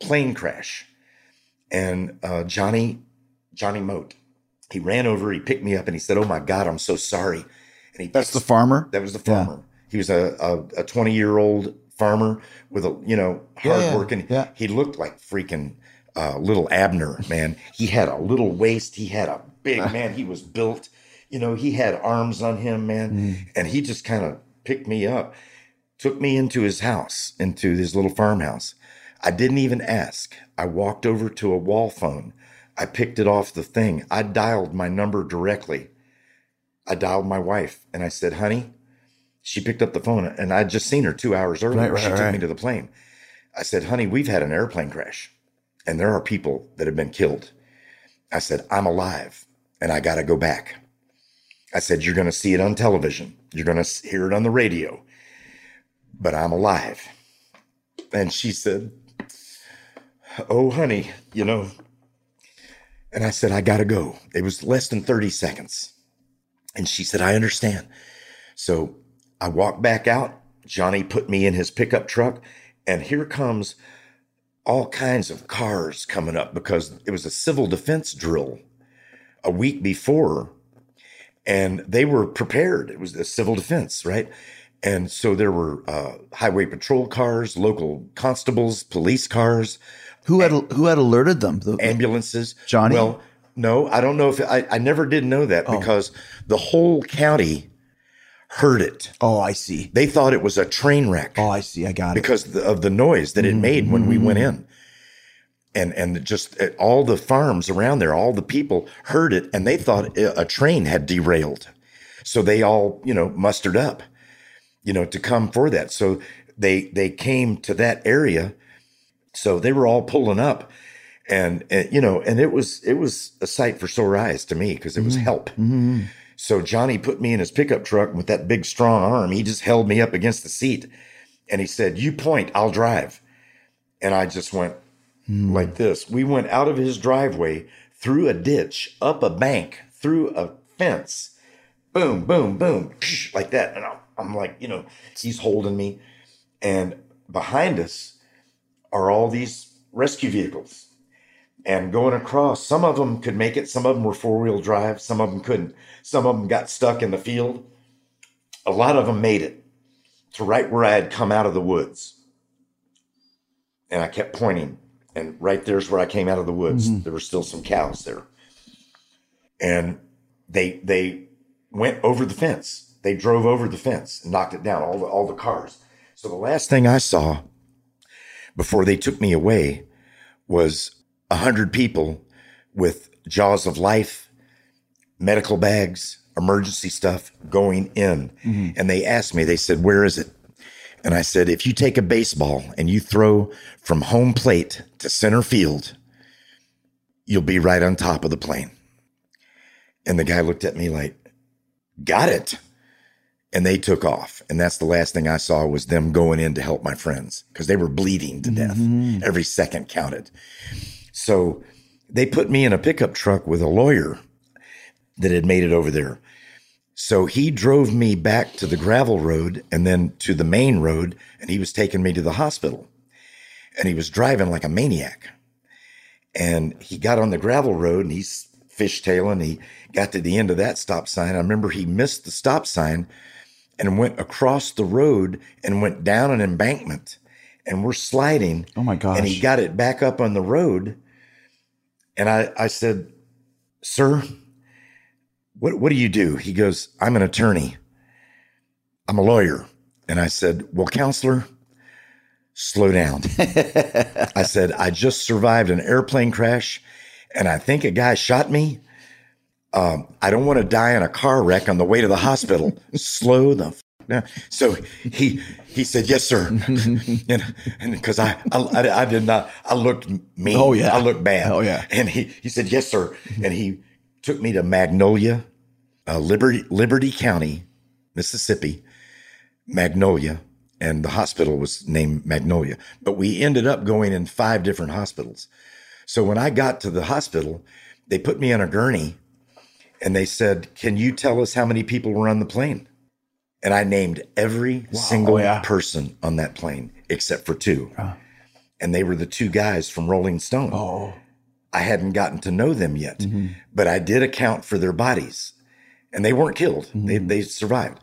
Speaker 3: plane crash. And uh, Johnny, Johnny Mote, he ran over, he picked me up and he said, Oh my God, I'm so sorry. And he
Speaker 1: That's the farmer.
Speaker 3: that was the farmer. He was a, a, a 20 year old farmer with a, you know, hard
Speaker 1: Yeah, yeah,
Speaker 3: working.
Speaker 1: yeah.
Speaker 3: He looked like freaking uh, little Abner, man. He had a little waist. He had a big <laughs> man. He was built, you know, he had arms on him, man.
Speaker 1: Mm.
Speaker 3: And he just kind of picked me up, took me into his house, into his little farmhouse. I didn't even ask. I walked over to a wall phone. I picked it off the thing. I dialed my number directly. I dialed my wife and I said, honey, she picked up the phone and I'd just seen her two hours earlier.
Speaker 1: Right, right,
Speaker 3: she took
Speaker 1: right.
Speaker 3: me to the plane. I said, honey, we've had an airplane crash and there are people that have been killed. I said, I'm alive and I got to go back. I said, you're going to see it on television. You're going to hear it on the radio, but I'm alive. And she said, oh, honey, you know, and I said, I got to go. It was less than 30 seconds. And she said, I understand. So I walked back out. Johnny put me in his pickup truck, and here comes all kinds of cars coming up because it was a civil defense drill a week before, and they were prepared. It was a civil defense, right? And so there were uh, highway patrol cars, local constables, police cars,
Speaker 1: Who had who had alerted them? The-
Speaker 3: ambulances.
Speaker 1: Johnny?
Speaker 3: Well, no, I don't know if I, I never did know that
Speaker 1: Oh.
Speaker 3: because the whole county heard it.
Speaker 1: oh, I see.
Speaker 3: They thought it was a train wreck
Speaker 1: Oh, I see. I got it.
Speaker 3: because of the noise that it
Speaker 1: Mm-hmm.
Speaker 3: made when we went in. And and just uh, all the farms around there, all the people heard it, and they thought a a train had derailed. So they all, you know, mustered up, you know, to come for that. So they they came to that area. So they were all pulling up, and, and you know, and it was it was a sight for sore eyes to me because it was mm-hmm. help. Mm-hmm. So Johnny put me in his pickup truck with that big strong arm. He just held me up against the seat and he said, You point, I'll drive. And I just went Mm. like this. We went out of his driveway, through a ditch, up a bank, through a fence, boom, boom, boom, like that. And I'm like, you know, he's holding me. And behind us are all these rescue vehicles and going across. Some of them could make it, some of them were four wheel drive, some of them couldn't. Some of them got stuck in the field. A lot of them made it to right where I had come out of the woods. And I kept pointing, and right there's where I came out of the woods. Mm-hmm. There were still some cows there. And they they went over the fence. They drove over the fence and knocked it down, all the all the cars. So the last thing I saw before they took me away was a hundred people with jaws of life, medical bags, emergency stuff going in. Mm-hmm. And they asked me, they said, Where is it? And I said, If you take a baseball and you throw from home plate to center field, you'll be right on top of the plane. And the guy looked at me like, Got it. And they took off. And that's the last thing I saw was them going in to help my friends because they were bleeding to death. Mm-hmm. Every second counted. So they put me in a pickup truck with a lawyer that had made it over there. So he drove me back to the gravel road and then to the main road, and he was taking me to the hospital. And he was driving like a maniac. And he got on the gravel road and he's fishtailing. He got to the end of that stop sign. I remember he missed the stop sign and went across the road and went down an embankment. And we're sliding.
Speaker 1: Oh my gosh.
Speaker 3: And he got it back up on the road. And I, I said, Sir, what, what do you do? He goes, I'm an attorney. I'm a lawyer. And I said, Well, counselor, slow down. <laughs> I said, I just survived an airplane crash and I think a guy shot me. Um, I don't want to die in a car wreck on the way to the hospital. slow the f- down. So he he said, "Yes, sir," <laughs> and and because I, I I did not I looked mean.
Speaker 1: Oh, yeah.
Speaker 3: I looked bad.
Speaker 1: Oh, yeah.
Speaker 3: And he he said, "Yes, sir," and he took me to Magnolia, uh, Liberty Liberty County, Mississippi, Magnolia, and the hospital was named Magnolia. But we ended up going in five different hospitals. So when I got to the hospital, they put me on a gurney And they said, Can you tell us how many people were on the plane? And I named every single
Speaker 1: Oh, yeah.
Speaker 3: person on that plane except for two. And they were the two guys from Rolling Stone.
Speaker 1: Oh.
Speaker 3: I hadn't gotten to know them yet,
Speaker 1: Mm-hmm.
Speaker 3: but I did account for their bodies, and they weren't killed. They
Speaker 1: Mm-hmm.
Speaker 3: they survived.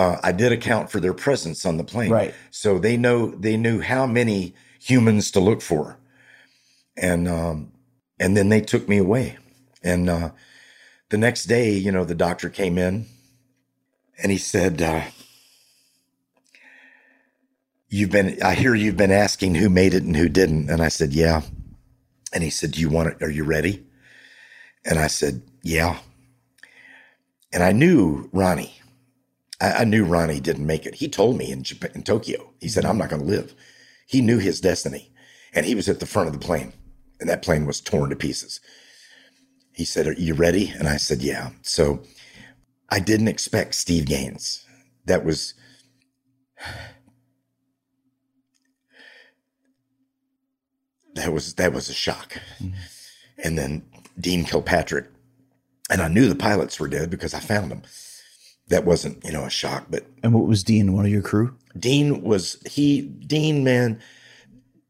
Speaker 3: Uh, I did account for their presence on the plane,
Speaker 1: Right.
Speaker 3: So they know they knew how many humans to look for, and um, and then they took me away. And uh, the next day, you know, the doctor came in, and he said, uh, "You've been. I hear you've been asking who made it and who didn't." And I said, "Yeah." And he said, Do you want it? Are you ready? And I said, Yeah. And I knew Ronnie. I, I knew Ronnie didn't make it. He told me in Japan, in Tokyo, he said, mm-hmm. I'm not going to live. He knew his destiny. And he was at the front of the plane, and that plane was torn to pieces. He said, Are you ready? And I said, Yeah. So I didn't expect Steve Gaines. That was that was that was a shock. And then Dean Kilpatrick, and I knew the pilots were dead because I found them. That wasn't, you know, a shock, but
Speaker 1: And what was Dean? One of your crew?
Speaker 3: Dean was he Dean man.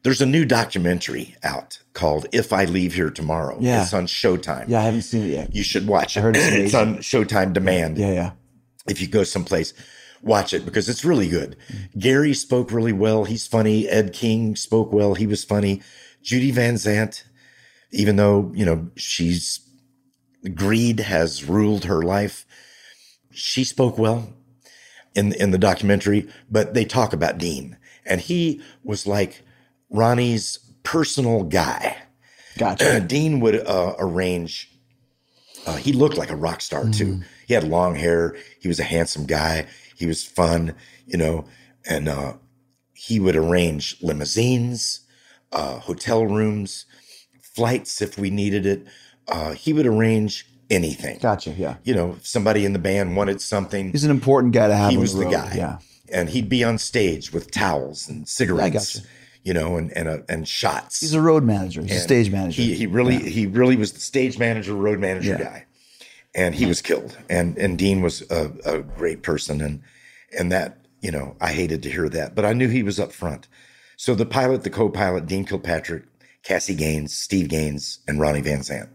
Speaker 3: There's a new documentary out called "If I Leave Here Tomorrow."
Speaker 1: Yeah.
Speaker 3: it's on Showtime.
Speaker 1: Yeah, I haven't seen it yet.
Speaker 3: you should watch it.
Speaker 1: heard it's
Speaker 3: it's on Showtime Demand.
Speaker 1: Yeah, yeah.
Speaker 3: If you go someplace, watch it because it's really good. Mm. Gary spoke really well. He's funny. Ed King spoke well. He was funny. Judy Van Zant, even though you know she's greed has ruled her life, she spoke well in in the documentary. But they talk about Dean, and he was like Ronnie's personal guy.
Speaker 1: Gotcha. <clears throat>
Speaker 3: Dean would uh, arrange. Uh, he looked like a rock star too. He had long hair. He was a handsome guy. He was fun, you know, and uh, he would arrange limousines, uh, hotel rooms, flights if we needed it. Uh, he would arrange anything.
Speaker 1: Gotcha. Yeah.
Speaker 3: You know, if somebody in the band wanted something,
Speaker 1: He's an important guy to have.
Speaker 3: he was the
Speaker 1: road.
Speaker 3: guy.
Speaker 1: Yeah.
Speaker 3: and he'd be on stage with towels and cigarettes.
Speaker 1: gotcha.
Speaker 3: You know, and and uh, and shots.
Speaker 1: He's a road manager. He's a stage manager.
Speaker 3: He he really he really was the stage manager, road manager
Speaker 1: Yeah.
Speaker 3: guy, and he was killed. And and Dean was a, a great person, and and that you know I hated to hear that, but I knew he was up front. So the pilot, the co-pilot, Dean Kilpatrick, Cassie Gaines, Steve Gaines, and Ronnie Van Zant,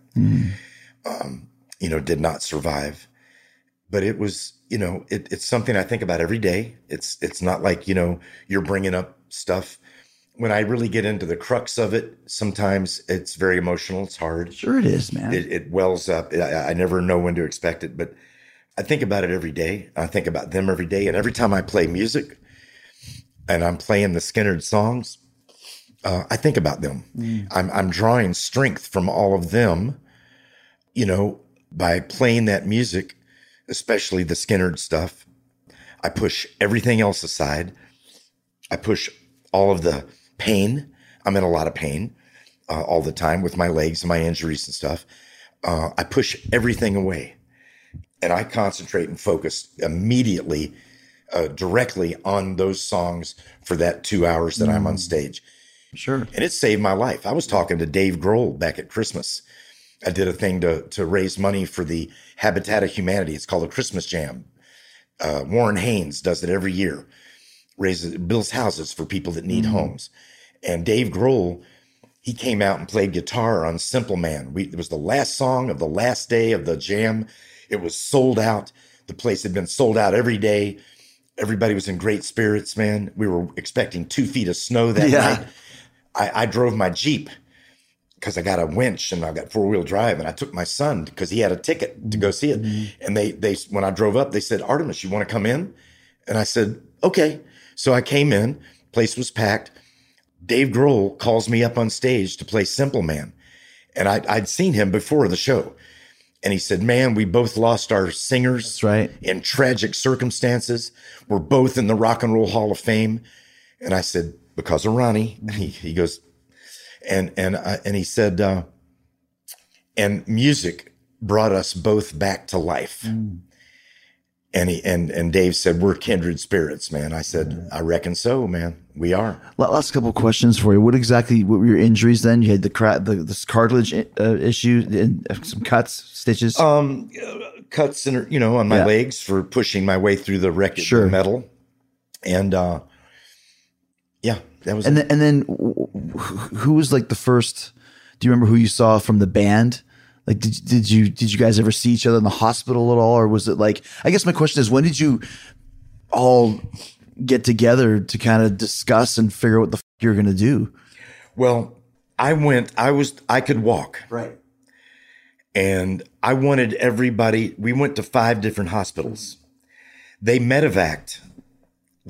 Speaker 3: um, you know, did not survive. But it was, you know, it, it's something I think about every day. It's it's not like you know you're bringing up stuff. When I really get into the crux of it, sometimes it's very emotional. It's hard
Speaker 1: sure it is, man.
Speaker 3: it, it wells up. I, I never know when to expect it, but I think about it every day. I think about them every day, and every time I play music, and I'm playing the Skynyrd songs, uh, I think about them. I'm I'm drawing strength from all of them, you know, by playing that music, especially the Skynyrd stuff. I push everything else aside. I push all of the pain. I'm in a lot of pain uh, all the time with my legs and my injuries and stuff. Uh, I push everything away and I concentrate and focus immediately, uh, directly on those songs for that two hours that I'm on stage.
Speaker 1: sure.
Speaker 3: And it saved my life. I was talking to Dave Grohl back at Christmas. I did a thing to, to raise money for the Habitat of Humanity. It's called a Christmas Jam. Uh, Warren Haynes does it every year, raises, builds houses for people that need homes. And Dave Grohl, he came out and played guitar on Simple Man. We, it was the last song of the last day of the jam. It was sold out. The place had been sold out every day. Everybody was in great spirits, man. We were expecting two feet of snow that
Speaker 1: Yeah.
Speaker 3: night. I, I drove my Jeep because I got a winch and I got four wheel drive, and I took my son because he had a ticket to go see it. Mm-hmm. And they they when I drove up, they said, "Artimus, you want to come in?" And I said, "Okay." So I came in. Place was packed. Dave Grohl calls me up on stage to play Simple Man, and I, I'd seen him before the show. And he said, "Man, we both lost our singers
Speaker 1: That's right.
Speaker 3: in tragic circumstances. We're both in the Rock and Roll Hall of Fame." And I said, "Because of Ronnie." <laughs> He, he goes, and and uh, and he said, uh, "And music brought us both back to life." And he and and Dave said, "We're kindred spirits, man." I said, "I reckon so, man. We are.
Speaker 1: Last couple of questions for you. What exactly what were your injuries then? You had the cra- the this cartilage uh, issue and uh, some cuts, stitches.
Speaker 3: Um, cuts in, you know, on my
Speaker 1: Yeah.
Speaker 3: legs for pushing my way through the wreckage
Speaker 1: Sure.
Speaker 3: metal. And, uh, yeah, that was,
Speaker 1: and then, and then wh- wh- who was like the first? Do you remember who you saw from the band? Like, did did you did you guys ever see each other in the hospital at all, or was it like? I guess my question is, when did you all get together to kind of discuss and figure out what the f- you're gonna do?
Speaker 3: well, I went, I was, I could walk
Speaker 1: Right.
Speaker 3: and I wanted everybody, we went to five different hospitals. They medevaced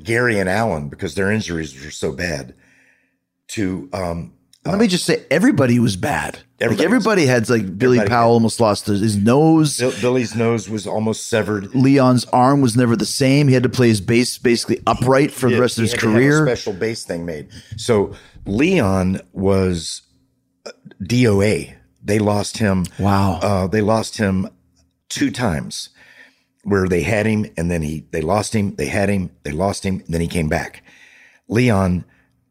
Speaker 3: Gary and Allen because their injuries were so bad to, um,
Speaker 1: Let me just say, everybody was bad. Like
Speaker 3: Everybody was-
Speaker 1: had like Billy
Speaker 3: everybody
Speaker 1: Powell almost lost his, nose.
Speaker 3: Bill- Billy's nose was almost severed.
Speaker 1: Leon's arm was never the same. He had to play his bass basically upright for the
Speaker 3: Yeah,
Speaker 1: rest of his
Speaker 3: had to have a
Speaker 1: career.
Speaker 3: special bass thing made. So Leon was uh, DOA. They lost him.
Speaker 1: Wow.
Speaker 3: Uh, they lost him two times, where they had him and then he they lost him. They had him. They lost him. Then he came back. Leon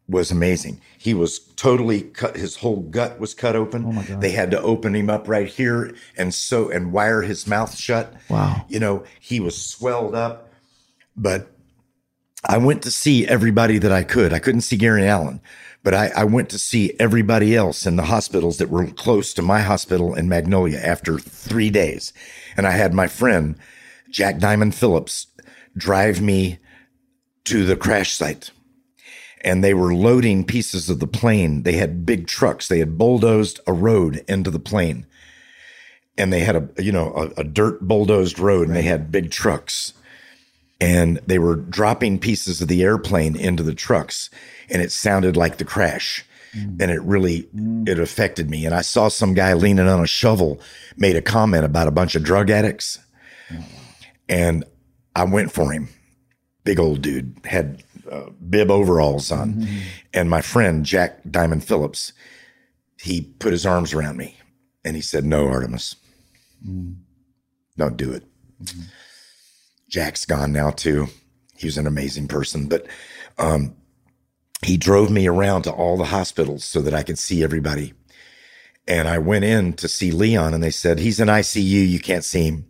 Speaker 3: was amazing. He was totally cut. His whole gut was cut open. Oh. They had to open him up right here and so and wire his mouth shut.
Speaker 1: Wow.
Speaker 3: You know, he was swelled up. But I went to see everybody that I could. I couldn't see Gary Allen, but I, I went to see everybody else in the hospitals that were close to my hospital in Magnolia after three days. And I had my friend, Jack Diamond Phillips, drive me to the crash site. And they were loading pieces of the plane. They had big trucks. They had bulldozed a road into the plane. And they had a, you know, a, a dirt bulldozed road and they had big trucks. And they were dropping pieces of the airplane into the trucks and it sounded like the crash. Mm. And it really mm. it affected me. And i saw some guy leaning on a shovel made a comment about a bunch of drug addicts. And i went for him. Big old dude had uh, bib overalls on and my friend jack diamond phillips he put his arms around me and he said no Artimus don't do it Jack's gone now too. He was an amazing person, but um, he drove me around to all the hospitals so that I could see everybody. And I went in to see Leon, and they said he's in ICU. You can't see him.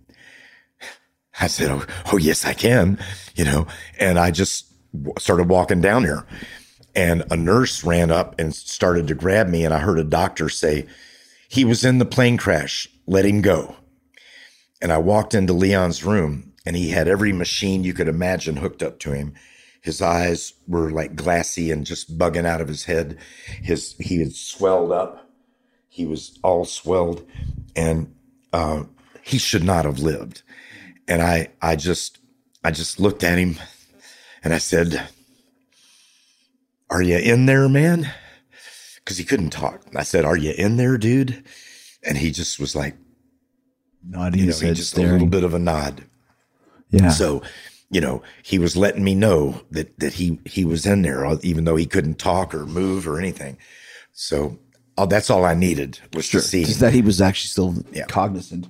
Speaker 3: <sighs> I said, "Oh, oh yes, I can." You know, and I just started walking down here. and a nurse ran up and started to grab me, and I heard a doctor say, "He was in the plane crash. Let him go." And I walked into Leon's room and he had every machine you could imagine hooked up to him. His eyes were like glassy and just bugging out of his head. His he had swelled up. He was all swelled, and uh, he should not have lived. And I I just I just looked at him, and I said, "Are you in there, man?" Because he couldn't talk. I said, "Are you in there, dude?" And he just was like,
Speaker 1: Nodding
Speaker 3: you know,
Speaker 1: his
Speaker 3: he
Speaker 1: head,
Speaker 3: just a little bit of a nod.
Speaker 1: Yeah.
Speaker 3: So, you know, he was letting me know that that he he was in there, uh, even though he couldn't talk or move or anything. So, oh, that's all I needed was to see.
Speaker 1: Just that he was actually still
Speaker 3: Yeah.
Speaker 1: cognizant.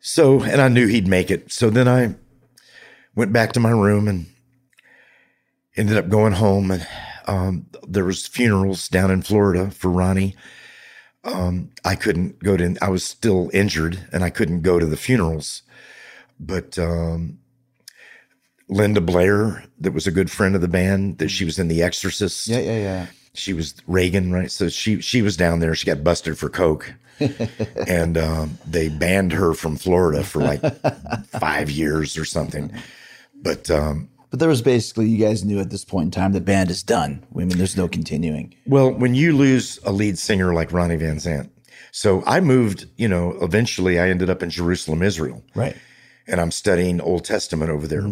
Speaker 3: So, and I knew he'd make it. So then I went back to my room and ended up going home. And um, there was funerals down in Florida for Ronnie. Um, I couldn't go to. I was still injured, and I couldn't go to the funerals. But um, Linda Blair, that was a good friend of the band, that she was in The Exorcist
Speaker 1: Yeah, yeah, yeah.
Speaker 3: she was Regan, right? So she she was down there. She got busted for coke, <laughs> and um, they banned her from Florida for like <laughs> five years or something. But um,
Speaker 1: But there was basically you guys knew at this point in time the band is done. I mean, there's no continuing.
Speaker 3: well, when you lose a lead singer like Ronnie Van Zant, so I moved. You know, eventually I ended up in Jerusalem, Israel,
Speaker 1: Right.
Speaker 3: and I'm studying Old Testament over there.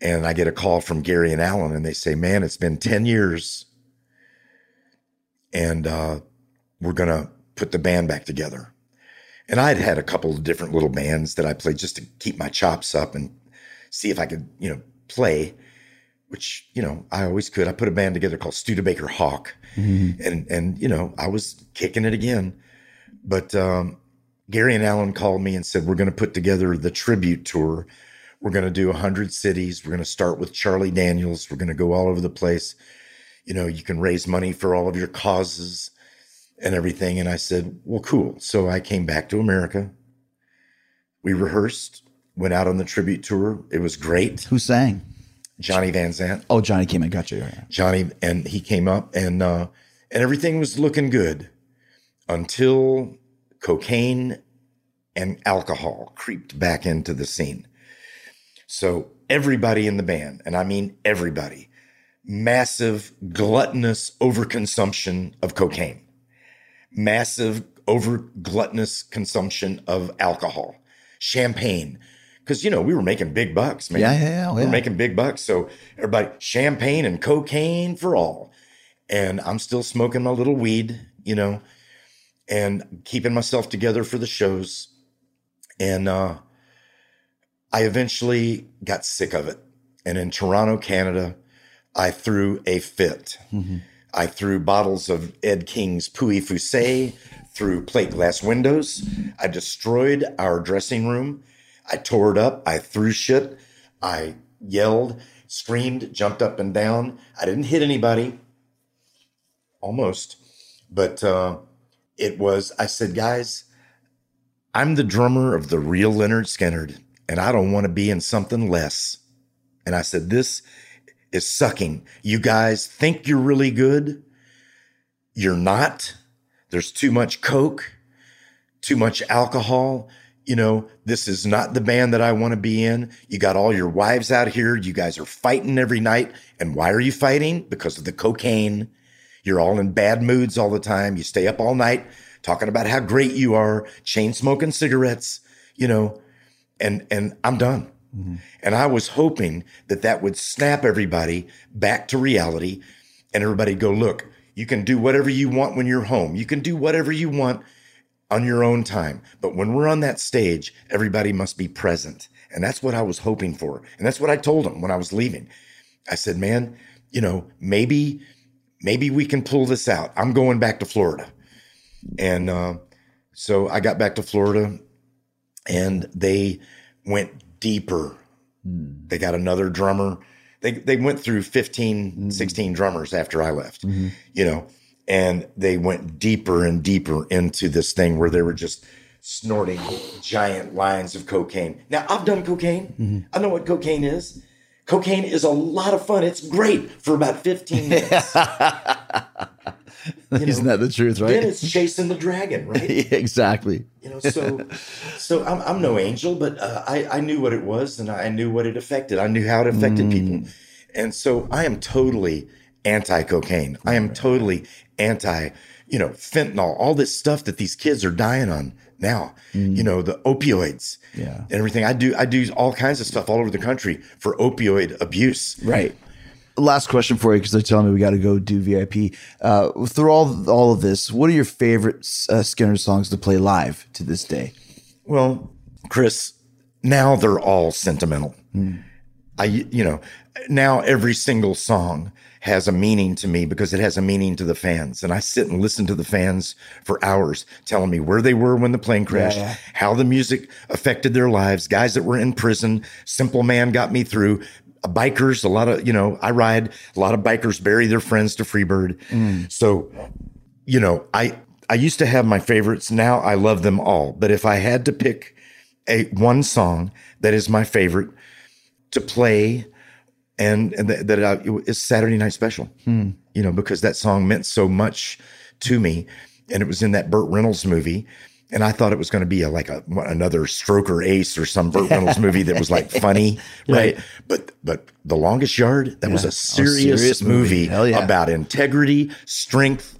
Speaker 3: And I get a call from Gary and Allen, and they say, "Man, it's been ten years, and uh, we're gonna put the band back together." And I'd had a couple of different little bands that I played just to keep my chops up and see if I could, you know, play. Which you know I always could. I put a band together called Studebaker Hawk, and and you know I was kicking it again. But um, Gary and Allen called me and said, We're going to put together the tribute tour. We're going to do 100 cities. We're going to start with Charlie Daniels. We're going to go all over the place. you know, you can raise money for all of your causes and everything. And I said, well, cool. So I came back to America. We rehearsed, went out on the tribute tour. It was great.
Speaker 1: Who sang?
Speaker 3: Johnny Van Zant.
Speaker 1: Oh, Johnny came in. Gotcha. Yeah.
Speaker 3: Johnny, and he came up and, uh, and everything was looking good until cocaine and alcohol creeped back into the scene. So everybody in the band, and I mean everybody, massive gluttonous overconsumption of cocaine, massive over gluttonous consumption of alcohol, champagne. Because you know we were making big bucks, man.
Speaker 1: Yeah, yeah, yeah. Oh,
Speaker 3: We were making big bucks. So everybody, champagne and cocaine for all. And I'm still smoking my little weed, you know, and keeping myself together for the shows. And uh, I eventually got sick of it. And in Toronto, Canada, I threw a fit. I threw bottles of Ed King's Pouilly-Fuissé through plate glass windows. I destroyed our dressing room. I tore it up. I threw shit. I yelled, screamed, jumped up and down. I didn't hit anybody, almost, but uh, it was. I said, guys, I'm the drummer of the real Lynyrd Skynyrd, and I don't want to be in something less. And I said, this is sucking. You guys think you're really good. You're not. There's too much Coke, too much alcohol. You know, this is not the band that I want to be in. You got all your wives out here. You guys are fighting every night. And why are you fighting? Because of the cocaine. You're all in bad moods all the time. You stay up all night talking about how great you are, chain smoking cigarettes, you know, and, and I'm done. Mm-hmm. And I was hoping that that would snap everybody back to reality and everybody go, look, you can do whatever you want when you're home. You can do whatever you want on your own time. But when we're on that stage, everybody must be present. And that's what I was hoping for. And that's what I told them when I was leaving. I said, man, you know, maybe, maybe we can pull this out. I'm going back to Florida. And uh, so I got back to Florida and they went deeper. Hmm. They got another drummer. They, they went through 15, hmm. 16 drummers after I left, mm-hmm. you know, and they went deeper and deeper into this thing where they were just snorting giant lines of cocaine. Now, I've done cocaine. I know what cocaine is. Cocaine is a lot of fun. It's great for about 15 minutes. <laughs>
Speaker 1: Isn't that the truth, right?
Speaker 3: then it's chasing the dragon, right? <laughs>
Speaker 1: exactly.
Speaker 3: you know so so i'm, I'm no angel but uh, I, I knew what it was and i knew what it affected i knew how it affected people and so i am totally anti-cocaine i am totally anti you know fentanyl all this stuff that these kids are dying on now you know the opioids
Speaker 1: Yeah.
Speaker 3: and everything i do i do all kinds of stuff all over the country for opioid abuse
Speaker 1: Right. Last question for you because they're telling me we got to go do VIP. Uh, through all all of this, what are your favorite uh, Skynyrd songs to play live to this day?
Speaker 3: Well, Chris, now they're all sentimental. I, you know, now every single song has a meaning to me because it has a meaning to the fans. And I sit and listen to the fans for hours telling me where they were when the plane crashed,
Speaker 1: yeah.
Speaker 3: how the music affected their lives, guys that were in prison. Simple Man got me through. Uh, Bikers, a lot of, you know, I ride, a lot of bikers bury their friends to Freebird. So, you know, I, I used to have my favorites. Now I love them all. But if I had to pick a one song that is my favorite to play and, and that, that I, it is Saturday Night Special, you know, because that song meant so much to me. And it was in that Burt Reynolds movie. And I thought it was going to be a, like a, another Stroker Ace or some Burt Reynolds <laughs> movie that was like funny, right? But but The Longest Yard, that was a serious,
Speaker 1: serious movie.
Speaker 3: movie,
Speaker 1: yeah.
Speaker 3: about integrity, strength,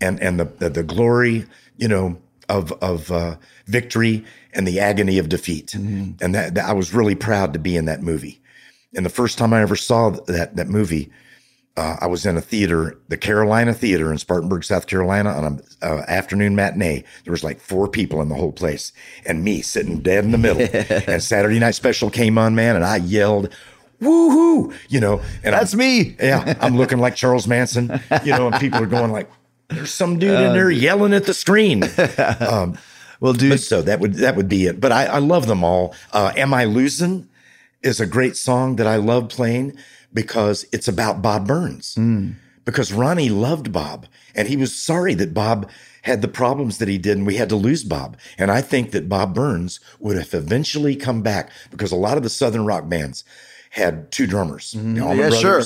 Speaker 3: and and the the, the glory, you know, of of uh, victory and the agony of defeat.
Speaker 1: Mm-hmm.
Speaker 3: And that, that I was really proud to be in that movie. And the first time I ever saw that that movie, uh, I was in a theater, the Carolina Theater in Spartanburg, South Carolina, on an uh, afternoon matinee. There was like four people in the whole place, and me sitting dead in the middle. <laughs> and Saturday Night Special came on, man, and I yelled, "Woohoo!" You know, and
Speaker 1: That's
Speaker 3: I'm,
Speaker 1: me.
Speaker 3: yeah, I'm looking like Charles Manson, you know, and people are going like, "There's some dude in there yelling at the screen." <laughs>
Speaker 1: Well, dude,
Speaker 3: so that would that would be it. But I, I love them all. Uh, Am I losing? Is a great song that I love playing because it's about Bob Burns. because Ronnie loved Bob and he was sorry that Bob had the problems that he did and we had to lose Bob. And I think that Bob Burns would have eventually come back because a lot of the Southern rock bands had two drummers.
Speaker 1: Mm-hmm. Yeah, sure.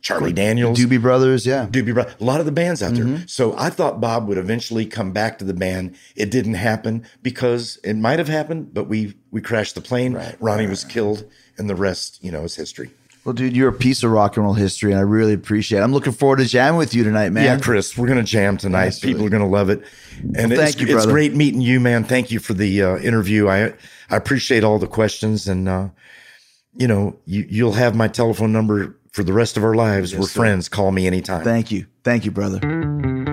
Speaker 3: Charlie Daniels.
Speaker 1: Doobie Brothers, yeah.
Speaker 3: Doobie Brothers, a lot of the bands out
Speaker 1: Mm-hmm.
Speaker 3: there. So I thought Bob would eventually come back to the band. It didn't happen because it might have happened, but we we crashed the plane. Ronnie was killed, and the rest, you know, is history.
Speaker 1: Well, dude, you're a piece of rock and roll history, and I really appreciate it. I'm looking forward to jamming with you tonight, man.
Speaker 3: Yeah, Chris, we're gonna jam tonight.
Speaker 1: Absolutely.
Speaker 3: People are gonna love it, and
Speaker 1: Well,
Speaker 3: it's,
Speaker 1: you,
Speaker 3: it's great meeting you, man. Thank you for the uh, interview. I I appreciate all the questions, and uh, you know, you you'll have my telephone number for the rest of our lives. we're friends. Call me anytime.
Speaker 1: Thank you. Thank you, brother.